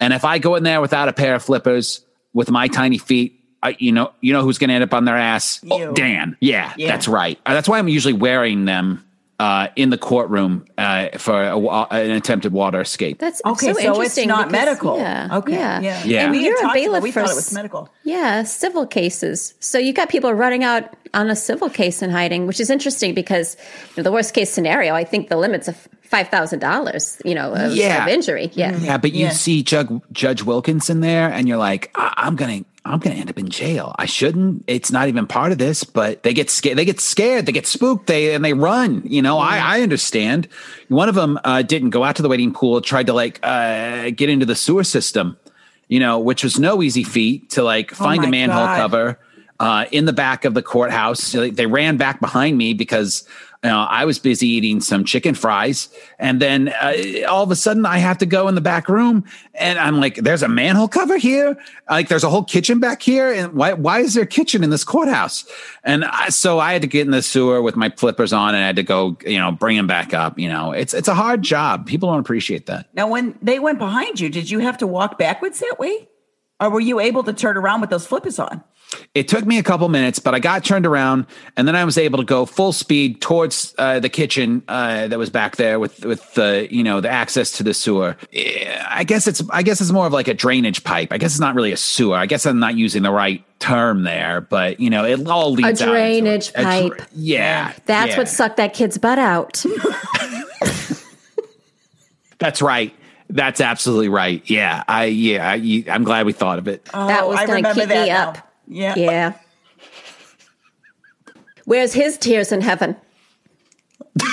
And if I go in there without a pair of flippers with my tiny feet, I, you know, you know who's going to end up on their ass? Oh, Dan. Yeah, Yeah. that's right. Uh, That's why I'm usually wearing them uh, in the courtroom uh, for a, an attempted water escape. That's Okay, so, so, it's interesting not because- medical. Yeah, Okay. yeah, Yeah. Yeah. And We you're a talked about- bailiff we for thought it was medical. Yeah, civil cases. So you got people running out on a civil case and hiding, which is interesting because you know, the worst case scenario, I think the limit's of five thousand dollars. You know, of, Yeah. of injury. Yeah. Yeah, but you Yeah. see Judge, Judge Wilkinson there, and you're like, I- I'm gonna, I'm gonna end up in jail. I shouldn't. It's not even part of this, but they get scared. They get scared. They get spooked. They and they run. You know, I, I understand. One of them uh, didn't go out to the waiting pool. Tried to like uh, get into the sewer system. You know, which was no easy feat to like find a manhole God. cover uh, in the back of the courthouse. They, ran back behind me because you know, I was busy eating some chicken fries. And then uh, all of a sudden, I have to go in the back room and I'm like, there's a manhole cover here. Like, there's a whole kitchen back here. And why, why is there a kitchen in this courthouse? And I, so I had to get in the sewer with my flippers on and I had to go, you know, bring them back up. You know, it's, it's a hard job. People don't appreciate that. Now, when they went behind you, did you have to walk backwards that way? Or were you able to turn around with those flippers on? It took me a couple minutes, but I got turned around, and then I was able to go full speed towards uh, the kitchen uh, that was back there with with the you know the access to the sewer. Eh, I guess it's I guess it's more of like a drainage pipe. I guess it's not really a sewer. I guess I'm not using the right term there, but you know it all leads out into it. drainage A dra- pipe. yeah, That's yeah. what sucked that kid's butt out. That's right. That's absolutely right. Yeah, I yeah I, I'm glad we thought of it. that Oh, was I going to keep that me now. up. Yeah. Yeah. Where's his tears in heaven?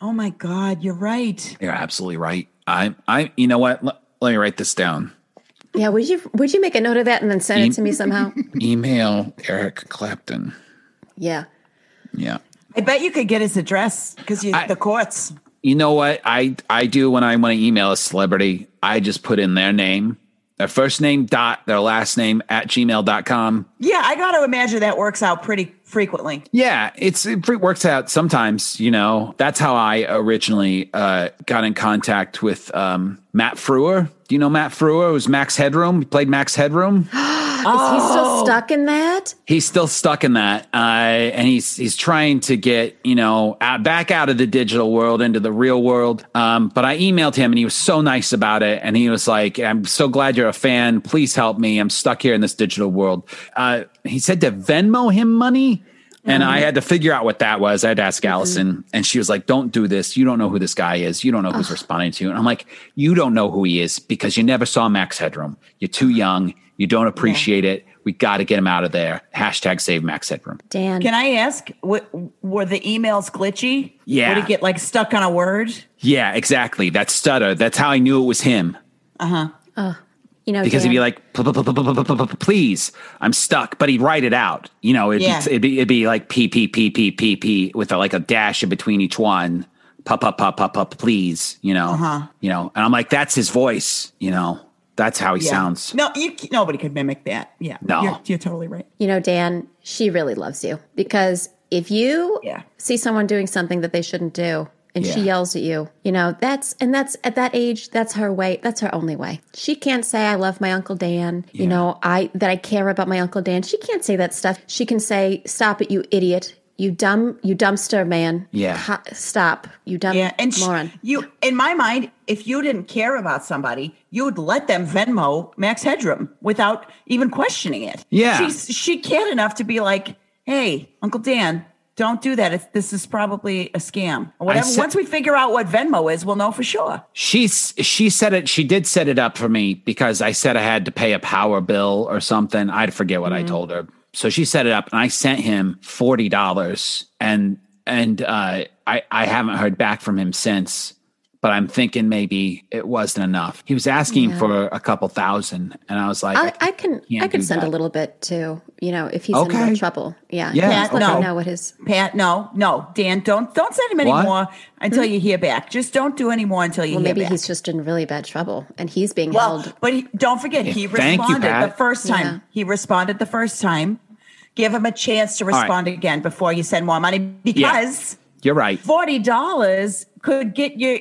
Oh my God, you're right. You're absolutely right. I, I, you know what? Let, let me write this down. Yeah, would you would you make a note of that and then send it to me somehow? Email Eric Clapton. Yeah. Yeah. I bet you could get his address because you I- the courts. You know what I I do when I want to email a celebrity? I just put in their name, their first name dot their last name at gmail.com. Yeah, I got to imagine that works out pretty frequently. Yeah, it's it works out sometimes, you know. That's how I originally uh, got in contact with um, Matt Frewer. Do you know Matt Frewer? It was Max Headroom. He played Max Headroom. Is he still stuck in that? he's still stuck in that, uh, and he's he's trying to get you know out, back out of the digital world into the real world. Um, but I emailed him, and he was so nice about it, and he was like, "I'm so glad you're a fan. Please help me. I'm stuck here in this digital world." Uh, he said to Venmo him money. And I uh-huh. had to figure out what that was. I had to ask mm-hmm. Allison, and she was like, "Don't do this. You don't know who this guy is. You don't know who's responding to you." And I'm like, "You don't know who he is because you never saw Max Headroom. You're too young. You don't appreciate it. We got to get him out of there." Hashtag Save Max Headroom. Dan. Can I ask, w- were the emails glitchy? Yeah. Would it get like stuck on a word? Yeah, exactly. That stutter. That's how I knew it was him. Uh-huh. You know, Because Dan, he'd be like, "P- p- p- p- p- p- p- "Please, I'm stuck," but he'd write it out. You know, it'd, Yeah. be, it'd be it'd be like p p p p p p with a, like a dash in between each one. Pop up pop up up. Please, you know, Uh-huh. you know. And I'm like, that's his voice. You know, that's how he Yeah. sounds. No, you nobody could mimic that. Yeah. No. You're, you're totally right. you know, Dan, she really loves you because if you Yeah. see someone doing something that they shouldn't do and she yells at you, you know, that's and that's at that age, that's her way. That's her only way. She can't say I love my uncle Dan, you know, I that I care about my uncle Dan. She can't say that stuff. She can say, "Stop it, you idiot." You dumb, you dumpster man. Yeah. Ha- stop, you dumb Yeah, and moron. you, in my mind, if you didn't care about somebody, you would let them Venmo Max Headroom without even questioning it. Yeah. she's she cared enough to be like, "Hey, Uncle Dan, don't do that. It's, this is probably a scam or whatever." said- Once we figure out what Venmo is, we'll know for sure. She's she said it. She did set it up for me because I said I had to pay a power bill or something. I'd forget what I told her. So she set it up, and I sent him forty dollars, and and uh, I I haven't heard back from him since. But I'm thinking maybe it wasn't enough. He was asking for a couple thousand, and I was like, I, I can I can send that. a little bit too, you know, if he's in Okay. real trouble. Yeah. Yeah, Just let okay. know what his Pat, no, no, Dan, don't don't send him any What? more until hmm? you hear back. Just don't do any more until you Well, hear maybe back. he's just in really bad trouble and he's being Well, held. but he, don't forget, he thank you, responded Pat. the first time. Yeah. He responded the first time. Give him a chance to right. respond again before you send more money because "You're right." forty dollars could get your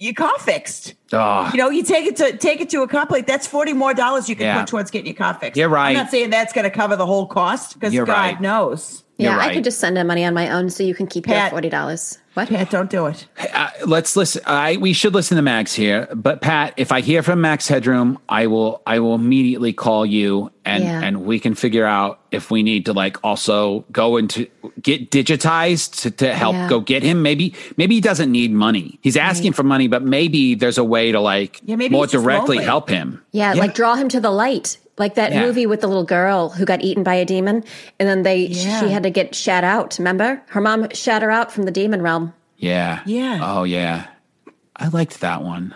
your car fixed. Oh, You know, you take it to take it to a car plate. That's forty more dollars you can Yeah. put towards getting your car fixed. You're right. I'm not saying that's going to cover the whole cost because God right. knows. Yeah, You're I could just send him money on my own so you can keep your forty dollars. What? Pat, don't do it. uh, let's listen. I we should listen to Max here, but Pat, if I hear from Max Headroom, I will I will immediately call you and Yeah. and we can figure out if we need to like also go into get digitized to, to help Yeah. go get him. Maybe maybe he doesn't need money. He's asking for money, but maybe there's a way to like Yeah, maybe more directly lonely. help him. Yeah, like draw him to the light. Like that Yeah. movie with the little girl who got eaten by a demon and then they Yeah. she had to get shat out, remember? Her mom shat her out from the demon realm. Yeah. Yeah. Oh yeah. I liked that one.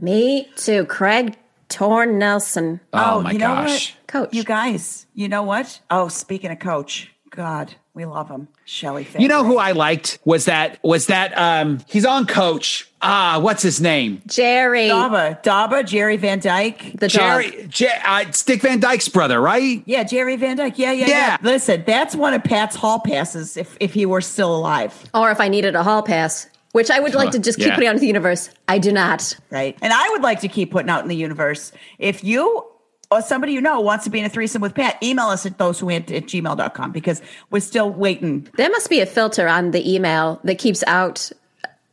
Me too. Craig Torn Nelson. Oh, oh, my you know gosh. what? Coach. You guys, you know what? Oh, speaking of coach, God, we love him. Shelly You know who I liked was that was that um he's on coach. Ah, what's his name? Jerry. Daba, Daba, Jerry Van Dyke. The dog. Jerry, Jer- uh, it's Dick Van Dyke's brother, right? Yeah, Jerry Van Dyke. Yeah, yeah, yeah, Yeah. Listen, that's one of Pat's hall passes if if he were still alive, Or if I needed a hall pass, which I would like to just keep yeah. putting out into the universe. I do not. right? And I would like to keep putting out in the universe. If you or somebody you know wants to be in a threesome with Pat, email us at those who at gmail.com because we're still waiting. There must be a filter on the email that keeps out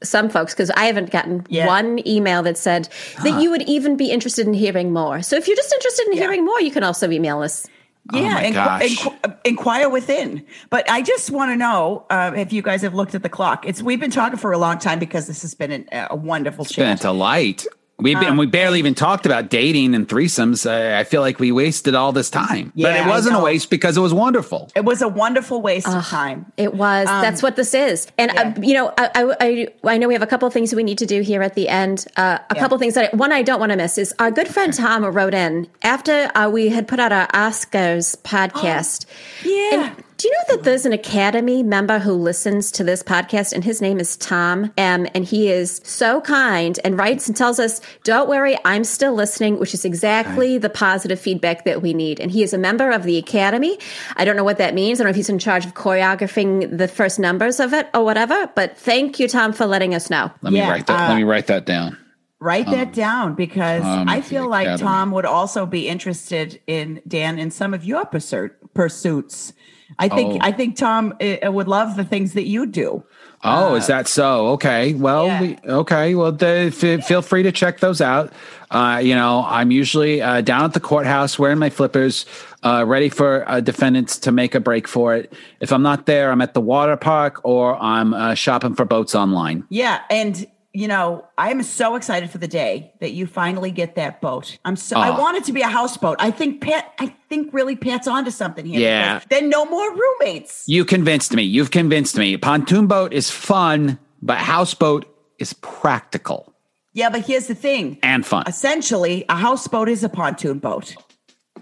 some folks because I haven't gotten Yeah. one email that said that you would even be interested in hearing more. So if you're just interested in Yeah. hearing more, you can also email us. Yeah, Oh my inqu- gosh. inqu- inquire within. But I just want to know uh, if you guys have looked at the clock. It's we've been talking for a long time because this has been an, a wonderful Been a delight. We and we barely even talked about dating and threesomes. I, I feel like we wasted all this time, but it wasn't a waste because it was wonderful. It was a wonderful waste of time. It was. That's what this is. And, yeah. uh, you know, I, I, I, I know we have a couple of things we need to do here at the end. Uh, a couple of things that I, one I don't want to miss is our good friend Tom wrote in after uh, we had put out our Oscars podcast. Yeah. And do you know that there's an Academy member who listens to this podcast, and his name is Tom M. And he is so kind and writes and tells us, "Don't worry, I'm still listening," which is exactly the positive feedback that we need. And he is a member of the Academy. I don't know what that means. I don't know if he's in charge of choreographing the first numbers of it or whatever. But thank you, Tom, for letting us know. Let me write that. uh, let me write that down. Write that down because um, I feel like Academy. Tom would also be interested in Dan in some of your pursuit, pursuits. I think Oh. I think Tom uh, would love the things that you do. Oh, is that so? Okay. Well, yeah. we, okay. Well, the, f- feel free to check those out. Uh, you know, I'm usually uh, down at the courthouse wearing my flippers, uh, ready for uh, defendants to make a break for it. If I'm not there, I'm at the water park or I'm uh, shopping for boats online. Yeah, and you know, I'm so excited for the day that you finally get that boat. I'm so I Oh. want it to be a houseboat. I think Pat I think really Pat's onto something here. Yeah. Then no more roommates. You convinced me. You've convinced me. Pontoon boat is fun, but houseboat is practical Yeah, but here's the thing. and fun. Essentially, a houseboat is a pontoon boat.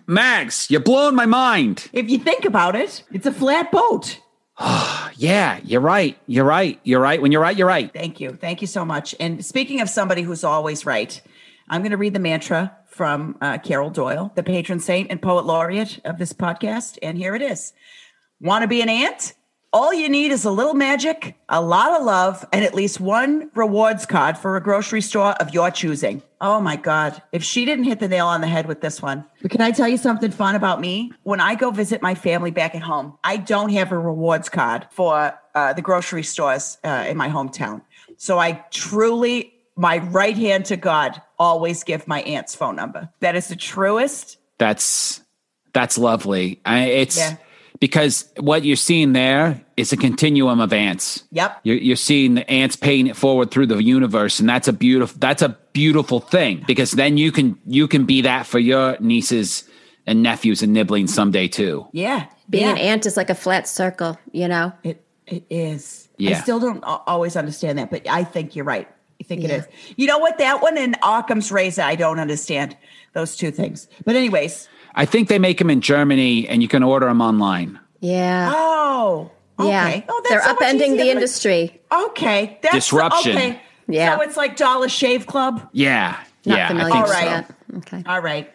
Mags, you're blowing my mind. If you think about it, it's a flat boat. Oh yeah, you're right. You're right. You're right. When you're right, you're right. Thank you. Thank you so much. And speaking of somebody who's always right, I'm going to read the mantra from uh, Carol Doyle, the patron saint and poet laureate of this podcast. And here it is Want to be an ant? All you need is a little magic, a lot of love, and at least one rewards card for a grocery store of your choosing. Oh my God. If she didn't hit the nail on the head with this one. But can I tell you something fun about me? When I go visit my family back at home, I don't have a rewards card for uh, the grocery stores uh, in my hometown. So I truly, my right hand to God, always give my aunt's phone number. That is the truest. That's that's lovely. I, it's Yeah. Because what you're seeing there is a continuum of ants. Yep. You're, you're seeing the ants paying it forward through the universe, and that's a beautiful. That's a beautiful thing because then you can you can be that for your nieces and nephews and nibling someday too. Yeah. Being yeah. an ant is like a flat circle, you know? It it is. Yeah. I still don't always understand that, but I think you're right. I think it is. You know what? That one and Occam's razor, I don't understand those two things. But anyways, I think they make them in Germany, and you can order them online. Yeah. oh, okay. yeah. Oh, They're so upending the industry. Okay, that's Disruption. Okay. Yeah. So it's like Dollar Shave Club. Yeah, Not yeah, I familiar think with so. Okay. All right.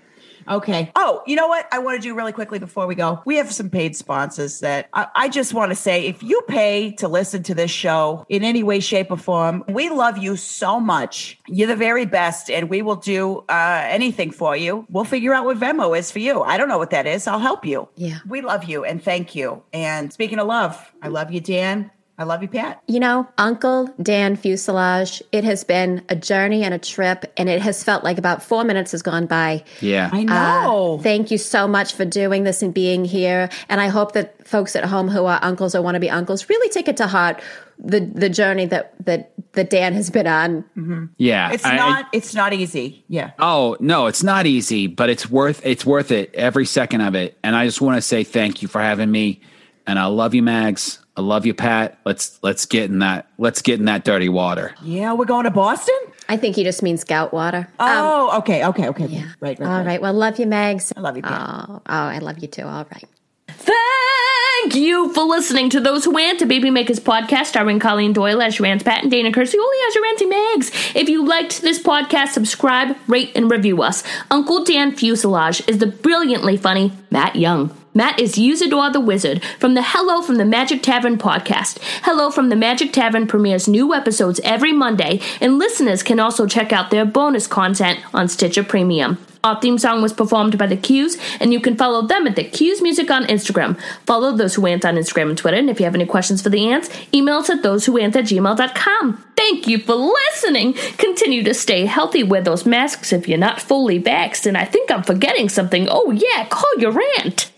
Okay. Oh, you know what? I want to do really quickly before we go. We have some paid sponsors that I, I just want to say if you pay to listen to this show in any way, shape, or form, we love you so much. You're the very best, and we will do uh, anything for you. We'll figure out what Venmo is for you. I don't know what that is. I'll help you. Yeah. We love you and thank you. And speaking of love, I love you, Dan. I love you, Pat. You know, Uncle Dan Fuselage, it has been a journey and a trip, and it has felt like about four minutes has gone by. Yeah, I Uh, know. thank you so much for doing this and being here. And I hope that folks at home who are uncles or want to be uncles really take it to heart the the journey that that that Dan has been on. yeah. it's I- I- not. it's not easy. Yeah. Oh no, it's not easy, but it's worth it's worth it every second of it. And I just want to say thank you for having me. And I love you, Mags. I love you, Pat. Let's let's get in that let's get in that dirty water. Yeah. We're going to Boston. I think he just means gout water. Oh, um, okay, okay, okay. Yeah. Right, right, All right. right. Well, love you, Megs. I love you, Pat. Oh, oh, I love you too. All right. Thank you for listening to Those Who Ant, a Baby Makers podcast starring Colleen Doyle as your Aunt Pat and Dana Curcioli as your Auntie Megs. If you liked this podcast, subscribe, rate, and review us. Uncle Dan Fuselage is the brilliantly funny Matt Young. Matt is Usidore the Wizard from the Hello from the Magic Tavern podcast. Hello from the Magic Tavern premieres new episodes every Monday, and listeners can also check out their bonus content on Stitcher Premium. Our theme song was performed by The Q's, and you can follow them at The Q's Music on Instagram. Follow Those Who Ant on Instagram and Twitter, and if you have any questions for the ants, email us at thosewhoant at gmail.com. Thank you for listening! Continue to stay healthy, wear those masks if you're not fully vaxxed, and I think I'm forgetting something. Oh yeah, call your aunt!